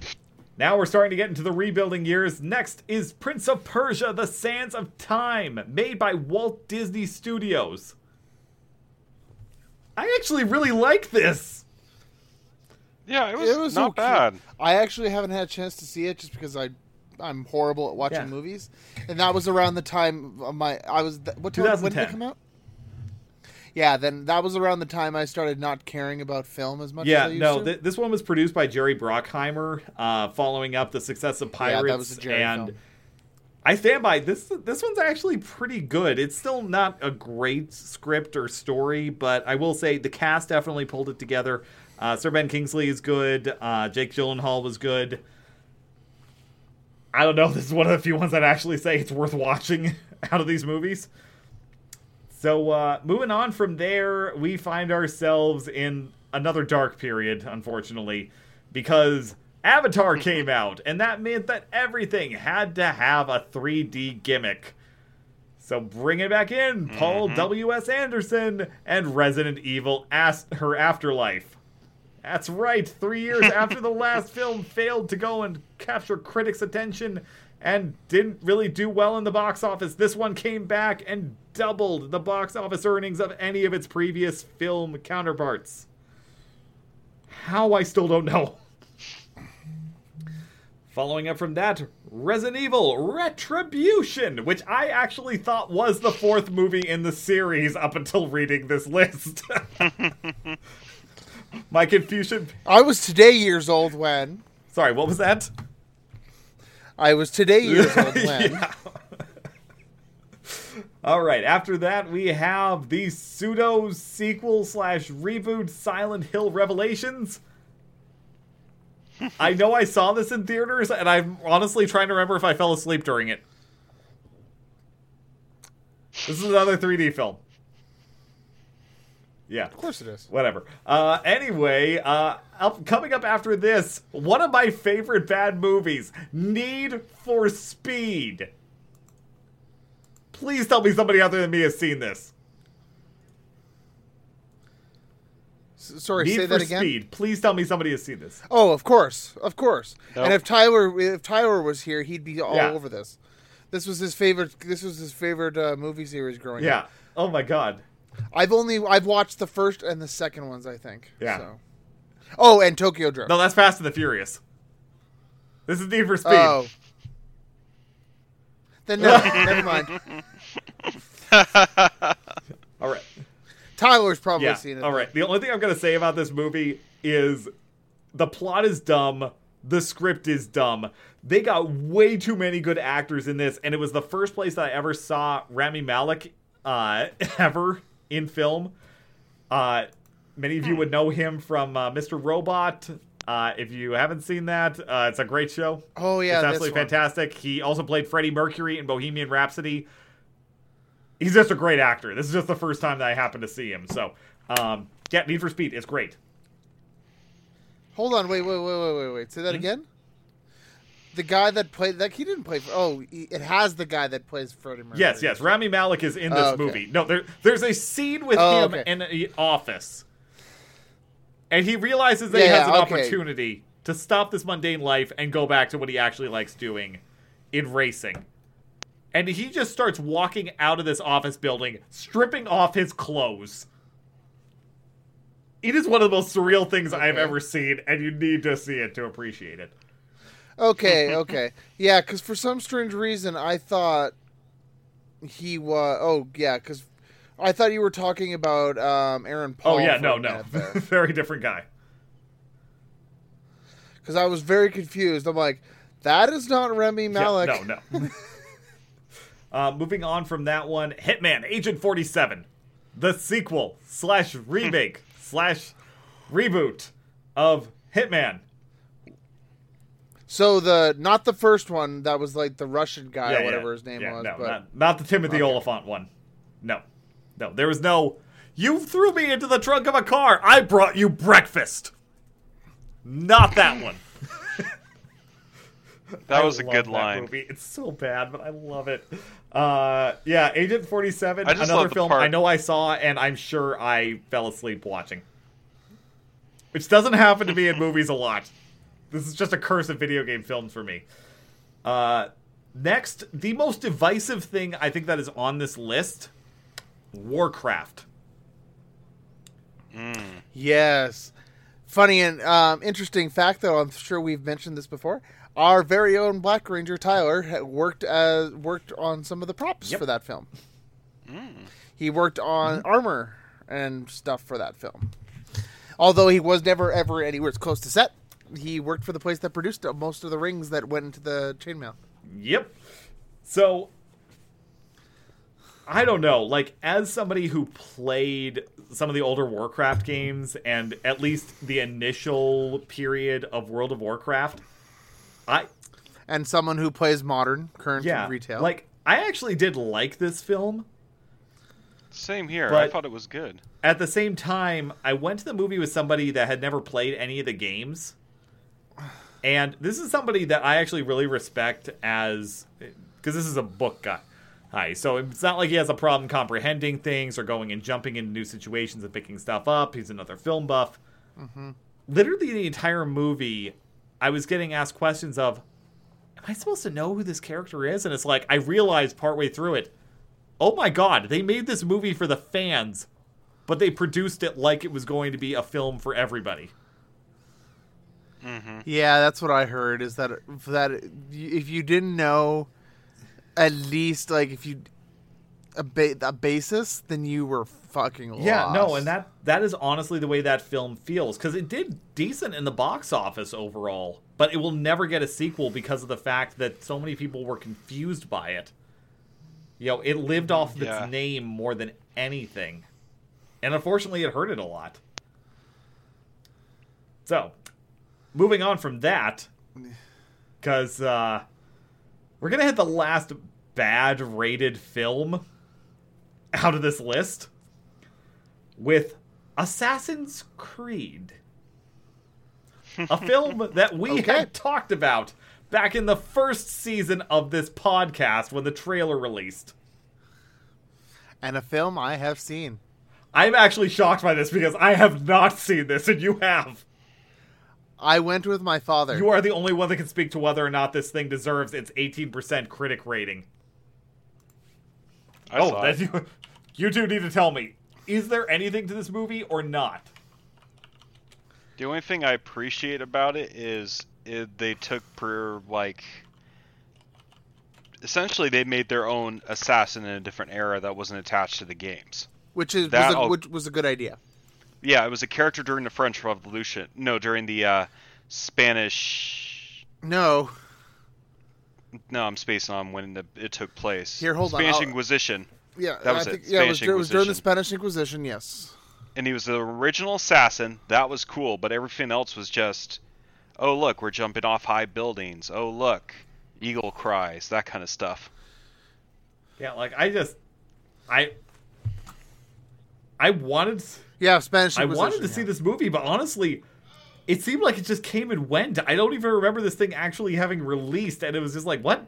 Now we're starting to get into the rebuilding years. Next is Prince of Persia: The Sands of Time, made by Walt Disney Studios. I actually really like this. Yeah, it was, It was not okay. bad. I actually haven't had a chance to see it just because I, I'm horrible at watching Yeah. movies, and that was around the time of my I was what time, when did it come out? Yeah, then that was around the time I started not caring about film as much. Yeah, as I used no, to. th- this one was produced by Jerry Bruckheimer, uh, following up the success of Yeah, that Pirates, was a Jerry and film. I stand by this. This one's actually pretty good. It's still not a great script or story, but I will say the cast definitely pulled it together. Uh, Sir Ben Kingsley is good. Uh, Jake Gyllenhaal was good. I don't know. This is one of the few ones that actually say it's worth watching out of these movies. So, uh, moving on from there, we find ourselves in another dark period, unfortunately, because Avatar came out, and that meant that everything had to have a 3D gimmick. So bring it back in, Paul W.S. Anderson and Resident Evil As- Her Afterlife. That's right, three years after the last film failed to go and capture critics' attention and didn't really do well in the box office, this one came back and doubled the box office earnings of any of its previous film counterparts. How I still don't know. Following up from that, Resident Evil Retribution, which I actually thought was the fourth movie in the series up until reading this list. My confusion. I was today years old when Sorry, what was that? I was today years old when Yeah. All right. After that, we have the pseudo sequel slash reboot Silent Hill Revelations. I know I saw this in theaters, and I'm honestly trying to remember if I fell asleep during it. This is another 3D film. Yeah of course it is. whatever. Uh, anyway, uh, up, coming up after this, one of my favorite bad movies, Need for Speed. Please tell me somebody other than me has seen this. S- sorry, Need say for that again. Speed. Please tell me somebody has seen this. Oh, of course, of course. Nope. And if Tyler, if Tyler was here, he'd be all Yeah. over this. This was his favorite. This was his favorite uh, movie series growing Yeah. up. Yeah. Oh my god. I've only I've watched the first and the second ones. I think. Yeah. So. Oh, and Tokyo Drift. No, that's Fast and the Furious. This is Need for Speed. Oh. Then no, never mind. All right. Tyler's probably Yeah. seen it. All right. The only thing I'm going to say about this movie is the plot is dumb. The script is dumb. They got way too many good actors in this, and it was the first place that I ever saw Rami Malek uh, ever in film. Uh, many of you would know him from uh, Mr. Robot. Uh, if you haven't seen that, uh, it's a great show. Oh yeah, it's absolutely fantastic. He also played Freddie Mercury in Bohemian Rhapsody. He's just a great actor. This is just the first time that I happen to see him. So, um, yeah, Need for Speed is great. Hold on, wait, wait, wait, wait, wait, wait. Say that Hmm? again. The guy that played like he didn't play. For, oh, he, it has the guy that plays Freddie Mercury. Yes, yes. Rami Malek is in this Oh, okay. movie. No, there, there's a scene with Oh, him okay. in an office, and he realizes that he Yeah, has an okay. opportunity to stop this mundane life and go back to what he actually likes doing in racing. And he just starts walking out of this office building, stripping off his clothes. It is one of the most surreal things I've ever seen, and you need to see it to appreciate it. Okay, okay, yeah. Because for some strange reason, I thought he was. Oh, yeah. Because I thought you were talking about um, Aaron Paul. Oh yeah, no, no, very different guy. Because I was very confused. I'm like, that is not Remy Yeah, no, no. uh, moving on from that one, Hitman Agent 47, the sequel slash remake slash reboot of Hitman. So the not the first one that was like the Russian guy Yeah, or yeah. whatever his name Yeah, was. No, but not, not the Timothy Okay. Olyphant one. No, no. There was no. You threw me into the trunk of a car. I brought you breakfast. Not that one. That was a love good that line. Movie. It's so bad, but I love it. Uh, yeah, Agent Forty Seven, I just another love the film part- I know I saw, and I'm sure I fell asleep watching. Which doesn't happen to me in movies a lot. This is just a curse of video game films for me. Uh, next, the most divisive thing I think that is on this list: Warcraft. Yes. Funny and um, interesting fact, though. I'm sure we've mentioned this before. Our very own Black Ranger Tyler worked as worked on some of the props Yep. for that film. He worked on armor and stuff for that film. Although he was never ever anywhere close to set, he worked for the place that produced most of the rings that went into the chainmail. Yep. So I don't know, like as somebody who played some of the older Warcraft games and at least the initial period of World of Warcraft, I And someone who plays modern, current yeah, retail. like I actually did like this film. Same here. I thought it was good. At the same time, I went to the movie with somebody that had never played any of the games. And this is somebody that I actually really respect as because this is a book guy. Hi, so it's not like he has a problem comprehending things or going and jumping into new situations and picking stuff up. He's another film buff. Mm-hmm. Literally, the entire movie, I was getting asked questions of, "Am I supposed to know who this character is?" And it's like I realized partway through it, oh my god, they made this movie for the fans, but they produced it like it was going to be a film for everybody. Mm-hmm. Yeah, that's what I heard. Is that that if you didn't know, at least like if you a, ba- a basis, then you were fucking lost. Yeah, no, and that that is honestly the way that film feels because it did decent in the box office overall, but it will never get a sequel because of the fact that so many people were confused by it. You know, it lived off of Yeah. its name more than anything, and unfortunately, it hurt it a lot. So, moving on from that, because uh, we're gonna hit the last bad rated film out of this list with Assassin's Creed. A film that we Okay. had talked about back in the first season of this podcast when the trailer released. and a film I have seen. I'm actually shocked by this because I have not seen this and you have. I went with my father. You are the only one that can speak to whether or not this thing deserves its 18% critic rating. I oh, saw that you, you two need to tell me. Is there anything to this movie or not? The only thing I appreciate about it is it, they took per like essentially they made their own assassin in a different era that wasn't attached to the games. which is That was a, I'll- which was a good idea. Yeah, it was a character during the French Revolution. No, during the uh, Spanish. No, No, I'm spacing on when the, it took place. Here, hold on, Spanish Inquisition. Yeah, That was I it, think, yeah, it was, it was during the Spanish Inquisition. Yes. and he was the original assassin. That was cool, but everything else was just, oh look, we're jumping off high buildings. Oh look, eagle cries, that kind of stuff. Yeah, like I just, I, I wanted, Yeah, Spanish I wanted to see yeah. this movie, but honestly, it seemed like it just came and went. I don't even remember this thing actually having released, and it was just like, what?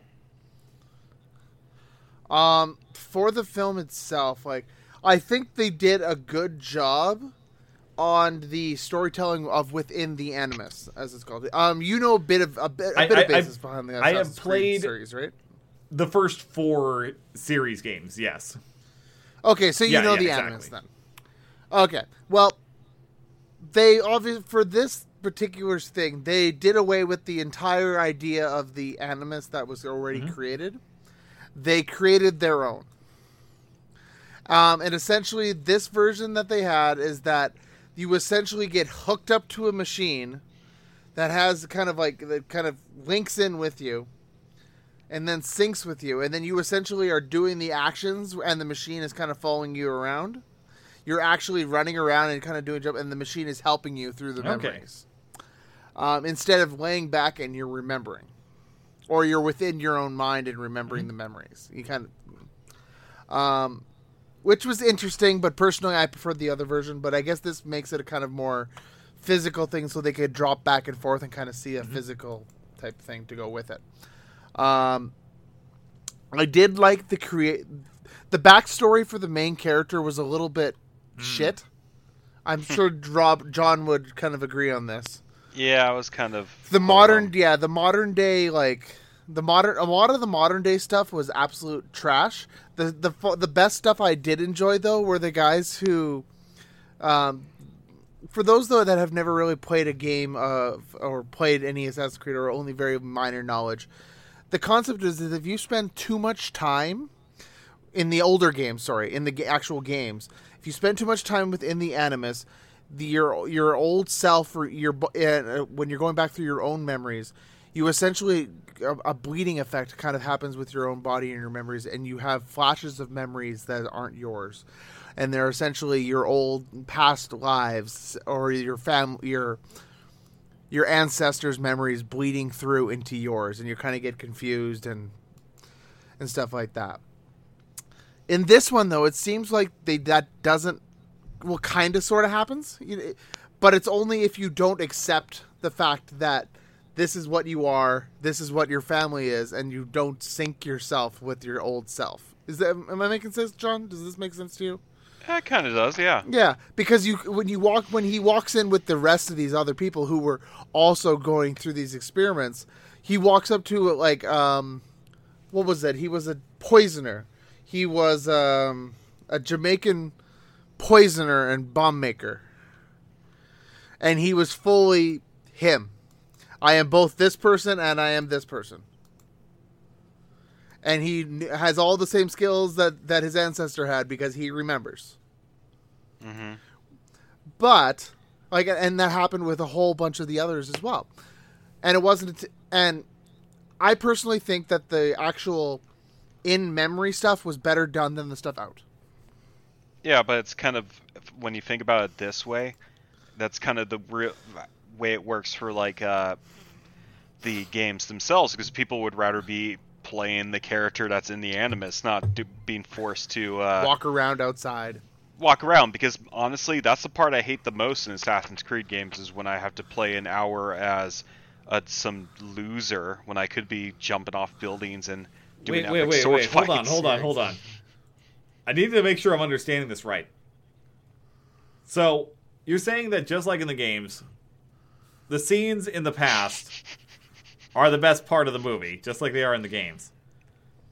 Um, for the film itself, like I think they did a good job on the storytelling of within the Animus, as it's called. Um, you know a bit of a bit, a I- bit I- of basis I've- behind the I have Assassin's Creed series, right? The first four series games, yes. Okay, so you Yeah, know yeah, the exactly. Animus then. Okay, well, they obviously for this particular thing, they did away with the entire idea of the Animus that was already Mm-hmm. created. They created their own. Um, and essentially, this version that they had is that you essentially get hooked up to a machine that has kind of like that kind of links in with you and then syncs with you and then you essentially are doing the actions and the machine is kind of following you around you're actually running around and kind of doing jump and the machine is helping you through the Okay. memories um, instead of laying back and you're remembering or you're within your own mind and remembering Mm-hmm. the memories you kind of um, which was interesting but personally i preferred the other version but i guess this makes it a kind of more physical thing so they could drop back and forth and kind of see a physical type thing to go with it um, I did like the create the backstory for the main character was a little bit shit. I'm sure Rob John would kind of agree on this. Yeah, I was kind of The modern, yeah, the modern day like the modern a lot of the modern day stuff was absolute trash. The the the best stuff I did enjoy though were the guys who um for those though that have never really played a game of or played any Assassin's Creed or only very minor knowledge, the concept is that if you spend too much time in the older games, sorry, in the ga- actual games, if you spend too much time within the Animus, the, your your old self or your uh, when you're going back through your own memories, you essentially a, a bleeding effect kind of happens with your own body and your memories, and you have flashes of memories that aren't yours, and they're essentially your old past lives or your family your your ancestors' memories bleeding through into yours, and you kind of get confused and and stuff like that. In this one, though, it seems like they that doesn't well, kind of, sort of happens, but it's only if you don't accept the fact that this is what you are, this is what your family is, and you don't sync yourself with your old self. Is that am I making sense, John? Does this make sense to you? That kind of does, yeah. Yeah, because you when you walk when he walks in with the rest of these other people who were also going through these experiments, he walks up to like um, what was that? He was a poisoner. He was um, a Jamaican poisoner and bomb maker, and he was fully him. I am both this person and I am this person. And he has all the same skills that, that his ancestor had because he remembers hmm but like and that happened with a whole bunch of the others as well and it wasn't and i personally think that the actual in memory stuff was better done than the stuff out Yeah, but it's kind of when you think about it this way, that's kind of the real way it works for like uh, the games themselves, because people would rather be playing the character that's in the Animus, not do, being forced to uh, walk around outside walk around. Because honestly, that's the part I hate the most in Assassin's Creed games is when I have to play an hour as uh, some loser when I could be jumping off buildings and doing Wait, wait, epic wait, sword wait. Hold on, hold on, hold on. I need to make sure I'm understanding this right. So, you're saying that just like in the games, the scenes in the past are the best part of the movie, just like they are in the games.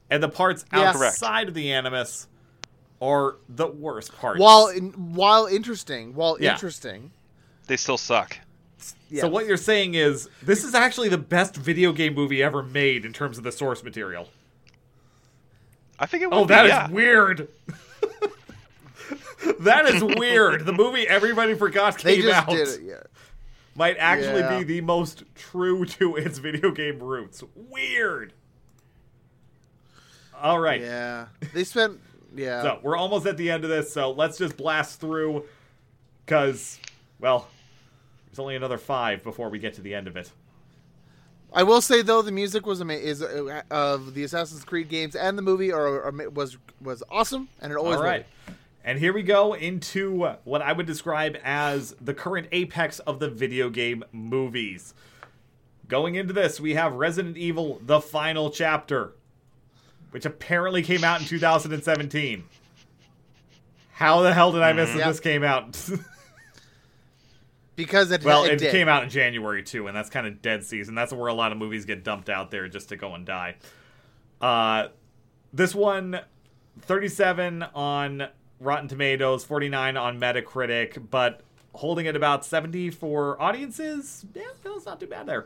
And the parts Yeah. outside of the Animus are the worst parts. while in, while interesting while Yeah. interesting They still suck. yeah. So what you're saying is this is actually the best video game movie ever made in terms of the source material. I think it oh, would Oh, that be, is weird. that is weird. The movie everybody forgot they came just out did it yeah might actually Yeah. be the most true to its video game roots. Weird. All right. yeah they spent Yeah. So we're almost at the end of this, so let's just blast through, because, well, there's only another five before we get to the end of it. I will say though, the music was ama- is uh, of the Assassin's Creed games and the movie are, are was was awesome, and it always All right. And here we go into what I would describe as the current apex of the video game movies. Going into this, we have Resident Evil The Final Chapter, which apparently came out in 2017. How the hell did I miss that Yep. this came out? because it well, it, it came out in January too, and that's kind of dead season. That's where a lot of movies get dumped out there just to go and die. Uh, this one, 37 on Rotten Tomatoes, 49 on Metacritic, but holding at about 70 for audiences. Yeah, that's not too bad there.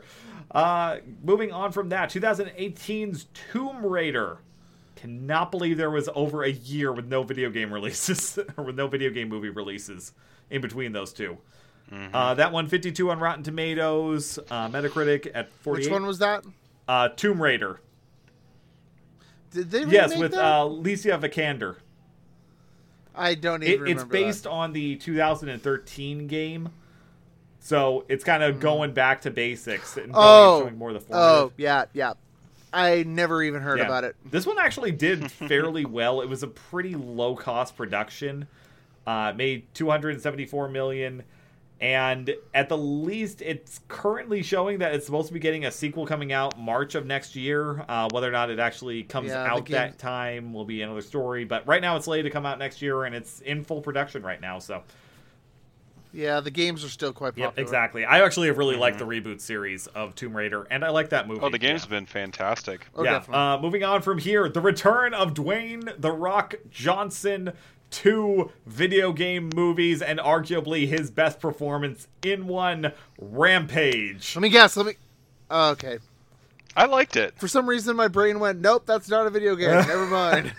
Uh, moving on from that, 2018's Tomb Raider. Cannot believe there was over a year with no video game releases or with no video game movie releases in between those 2 Uh, that one 52 on Rotten Tomatoes, uh, Metacritic at 48. Which one was that? Uh, Tomb Raider. Did they Yes, with that? uh, Alicia Vikander. I don't It, even it's based that. on the 2013 game, so it's kind of going back to basics and Oh, showing more of the oh yeah, yeah. I never even heard Yeah. about it. This one actually did fairly well. It was a pretty low cost production. Uh, made 274 million, and at the least, it's currently showing that it's supposed to be getting a sequel coming out March of next year. Uh, whether or not it actually comes Yeah, out game- that time will be another story. But right now, it's slated to come out next year, and it's in full production right now. So. Yeah, the games are still quite popular. Yep, exactly. I actually have really liked the reboot series of Tomb Raider, and I like that movie. Oh, the game's Yeah. been fantastic. Oh, yeah. definitely. Uh, moving on from here, the return of Dwayne the Rock Johnson to video game movies, and arguably his best performance in one, Rampage. Let me guess. Let me. oh, okay. I liked it. For some reason, my brain went, "Nope, that's not a video game. Never mind."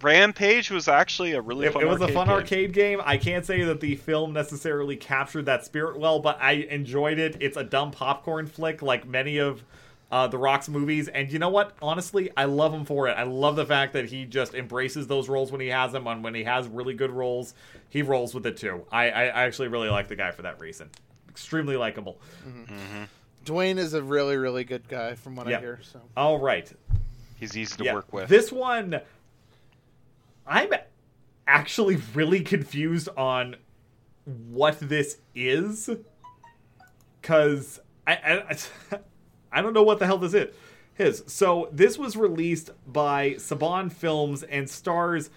Rampage was actually a really It, fun it was a fun game. arcade game. I can't say that the film necessarily captured that spirit well, but I enjoyed it. It's a dumb popcorn flick, like many of uh, the Rock's movies. And you know what? Honestly, I love him for it. I love the fact that he just embraces those roles when he has them, and when he has really good roles, he rolls with it too. I, I, I actually really like the guy for that reason. Extremely likable. Dwayne is a really, really good guy, from what Yep. I hear. So All right. He's easy to Yeah. work with. This one, I'm actually really confused on what this is, because I, I I don't know what the hell this is. His so this was released by Saban Films and stars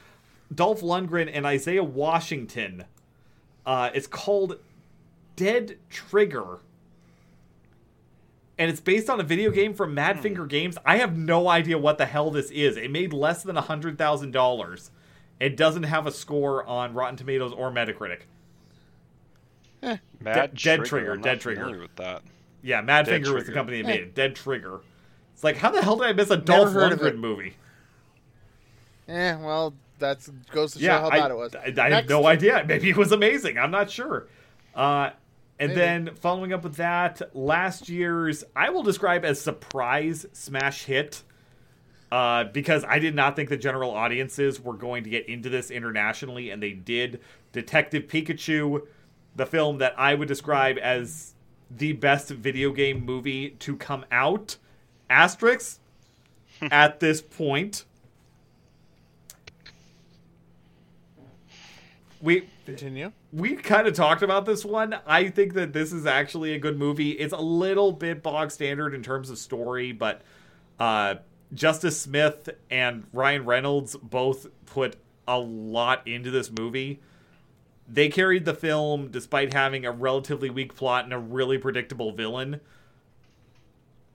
Dolph Lundgren and Isaiah Washington. Uh, it's called Dead Trigger and it's based on a video game from Madfinger Games. I have no idea what the hell this is. It made less than hundred thousand dollars. It doesn't have a score on Rotten Tomatoes or Metacritic. Mad Dead Trigger. Dead Trigger, I'm Dead Trigger. familiar with that. Yeah, Madfinger Dead was the company that made it. Dead Trigger. It's like, how the hell did I miss a Dolph heard of it. Lundgren movie? eh, well, that goes to show Yeah, how I, bad it was. I, I have Next. no idea. Maybe it was amazing. I'm not sure. Uh, and Maybe. then following up with that, last year's I will describe as surprise smash hit. Uh, because I did not think the general audiences were going to get into this internationally, and they did. Detective Pikachu, the film that I would describe as the best video game movie to come out. Asterisk at this point. We Continue. we kind of talked about this one. I think that this is actually a good movie. It's a little bit bog standard in terms of story, but uh, Justice Smith and Ryan Reynolds both put a lot into this movie. They carried the film despite having a relatively weak plot and a really predictable villain.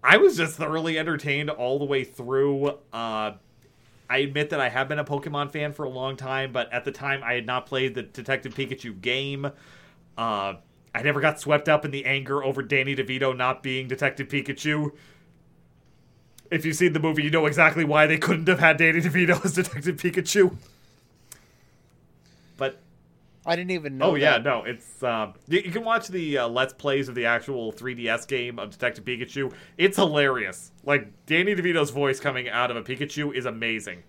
I was just thoroughly entertained all the way through. Uh, I admit that I have been a Pokemon fan for a long time, but at the time I had not played the Detective Pikachu game. Uh, I never got swept up in the anger over Danny DeVito not being Detective Pikachu. If you've seen the movie, you know exactly why they couldn't have had Danny DeVito as Detective Pikachu. But I didn't even know. oh yeah, no, it's uh, you, you can watch the uh, let's plays of the actual 3DS game of Detective Pikachu. It's hilarious. Like Danny DeVito's voice coming out of a Pikachu is amazing.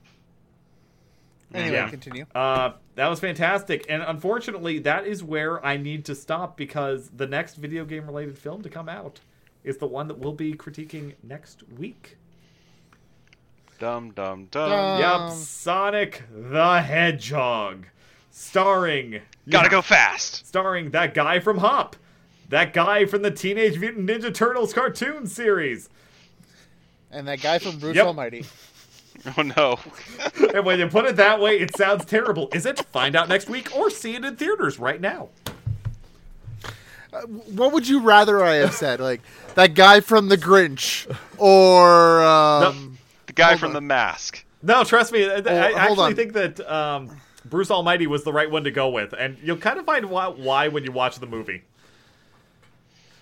Anyway, Yeah. continue. Uh, that was fantastic, and unfortunately, that is where I need to stop because the next video game related film to come out is the one that we'll be critiquing next week. Dum dum dum. Dum. Yup, Um, Sonic the Hedgehog, starring Gotta go fast. starring that guy from Hop, that guy from the Teenage Mutant Ninja Turtles cartoon series. And that guy from Bruce Yep. Almighty. Oh no. And when you put it that way, it sounds terrible. Is it? Find out next week or see it in theaters right now. What would you rather I have said? Like that guy from The Grinch, or um, The guy from on. the mask. No, trust me. I, I actually on. think that um, Bruce Almighty was the right one to go with, and you'll kind of find why, why when you watch the movie.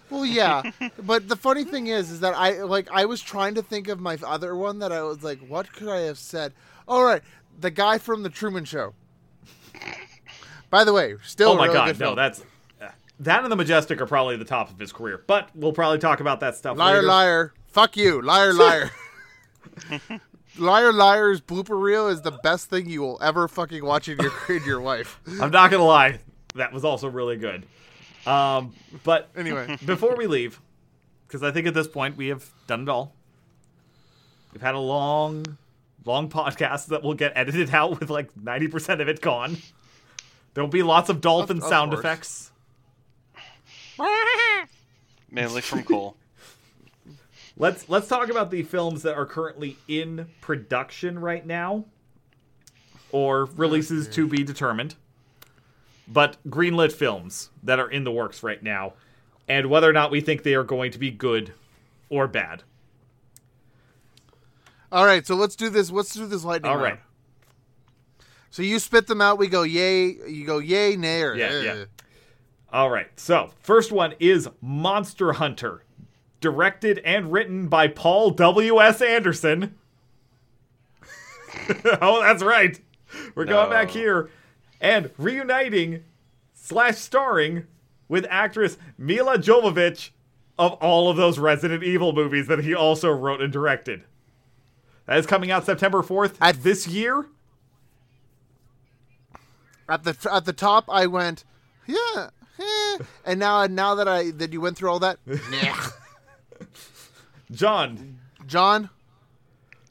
well, yeah. but the funny thing is, is that I like I was trying to think of my other one that I was like, what could I have said? All right, the guy from The Truman Show. By the way, still oh my really god, no, film. that's that and the Majestic are probably the top of his career. But we'll probably talk about that stuff liar, later. liar, fuck you, liar, liar. Liar Liar's blooper reel is the best thing you will ever fucking watch in your in your life. I'm not gonna lie, that was also really good. Um, but Anyway, before we leave, because I think at this point we have done it all. We've had a long, long podcast that will get edited out with like 90% of it gone. There'll be lots of dolphin Of- of sound course. effects. Mainly from Cole. Let's let's talk about the films that are currently in production right now, or releases to be determined. But greenlit films that are in the works right now, and whether or not we think they are going to be good or bad. all right. So let's do this. Let's do this lightning All round. right. So you spit them out. We go yay. You go yay, nay, or Yeah, eh. yeah. All right. So, first one is Monster Hunter, directed and written by Paul W.S. Anderson. oh, that's right. We're going back here and reuniting slash starring with actress Milla Jovovich of all of those Resident Evil movies that he also wrote and directed. That is coming out September 4th At- this year. At the at the top, I went, yeah, eh. and now now that I that you went through all that, nah. John, John,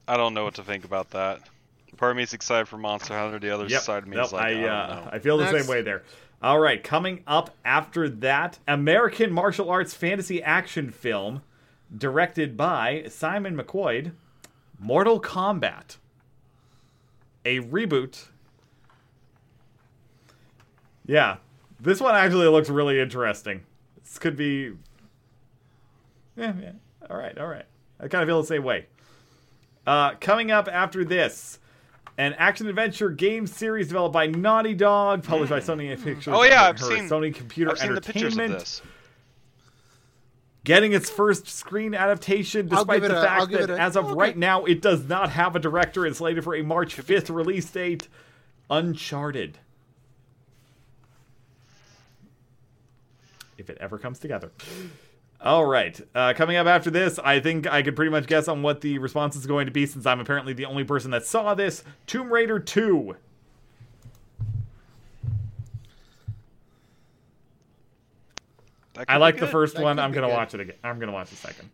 I don't know what to think about that. Part of me is excited for Monster Hunter. The other Yep. side of me Nope, is like, I, I, don't uh, know. I feel the Next. same way there. All right, coming up after that, American martial arts fantasy action film directed by Simon McQuoid, Mortal Kombat. A reboot. Yeah, this one actually looks really interesting. This could be. Yeah, yeah. All right, all right. I kind of feel the same way. Uh, coming up after this, an action adventure game series developed by Naughty Dog, published by Sony Pictures. Oh, yeah, I've seen- Sony Computer I've seen the pictures of Entertainment, this. getting its first screen adaptation, despite the it a- I'll fact that a- as of okay. right now it does not have a director and slated for a March fifth release date. Uncharted. If it ever comes together. All right. Uh, coming up after this, I think I could pretty much guess on what the response is going to be since I'm apparently the only person that saw this. Tomb Raider 2. I like the first That one. I'm gonna good. watch it again. I'm gonna watch the second.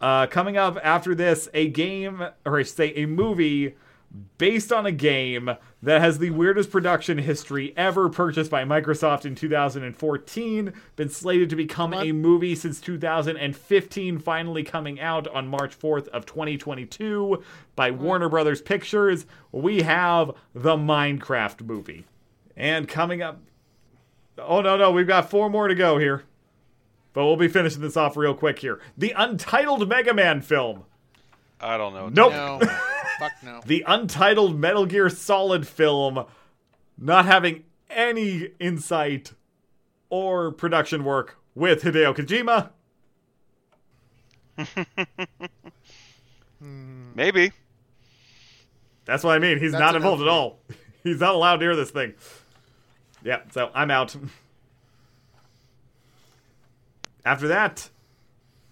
Uh, coming up after this, a game, or I say, a movie based on a game that has the weirdest production history ever purchased by Microsoft in 2014. Been slated to become What? a movie since 2015, finally coming out on March 4th of 2022 by Warner Brothers Pictures. We have the Minecraft movie. And coming up Oh no, no, we've got four more to go here. But we'll be finishing this off real quick here. The Untitled Mega Man film. I don't know. Nope. no, fuck no. The Untitled Metal Gear Solid film not having any insight or production work with Hideo Kojima. Maybe. That's what I mean. He's That's not involved at all. He's not allowed near this thing. Yeah, so I'm out. After that,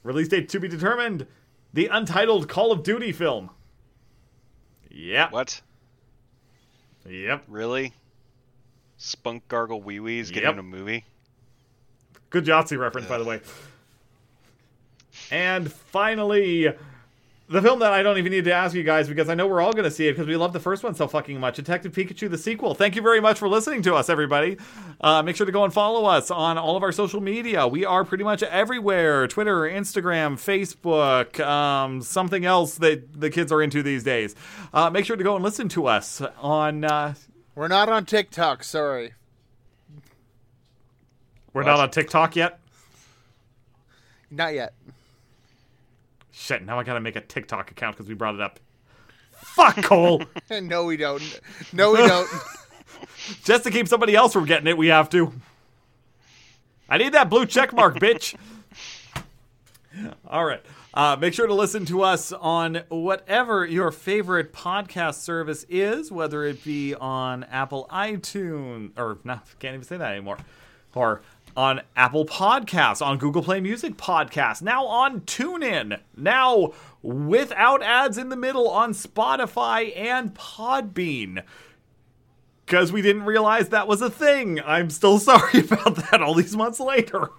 release date to be determined. The untitled Call of Duty film. Yeah. What? Yep. Really? Spunk Gargle Wee Wee's getting Yep. a movie? Good Yahtzee reference, by the way. And finally, the film that I don't even need to ask you guys because I know we're all going to see it because we love the first one so fucking much Detective Pikachu, the sequel. Thank you very much for listening to us, everybody. Uh, make sure to go and follow us on all of our social media. We are pretty much everywhere Twitter, Instagram, Facebook, um, something else that the kids are into these days. Uh, make sure to go and listen to us on. Uh, We're not on TikTok. Sorry. we're What? not on TikTok yet. Not yet. Shit, now I gotta make a TikTok account because we brought it up. Fuck, Cole. no, we don't. No, we don't. Just to keep somebody else from getting it, we have to. I need that blue check mark, bitch. All right. Uh, make sure to listen to us on whatever your favorite podcast service is, whether it be on Apple iTunes, or no, can't even say that anymore, or on Apple Podcasts, on Google Play Music Podcasts, now on TuneIn, now without ads in the middle on Spotify and Podbean because we didn't realize that was a thing. I'm still sorry about that all these months later.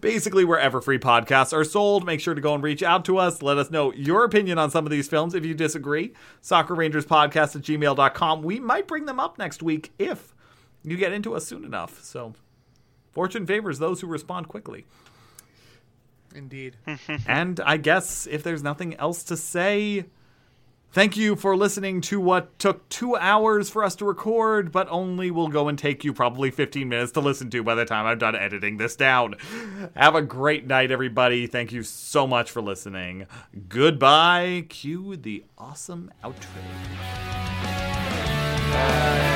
Basically, wherever free podcasts are sold, make sure to go and reach out to us. Let us know your opinion on some of these films if you disagree. Sakura Rangers Podcast at gmail.com. We might bring them up next week if you get into us soon enough. So, fortune favors those who respond quickly. Indeed. and I guess if there's nothing else to say, thank you for listening to what took two hours for us to record, but only will go and take you probably 15 minutes to listen to by the time I'm done editing this down. Have a great night, everybody. Thank you so much for listening. Goodbye. Cue the awesome outro. Bye.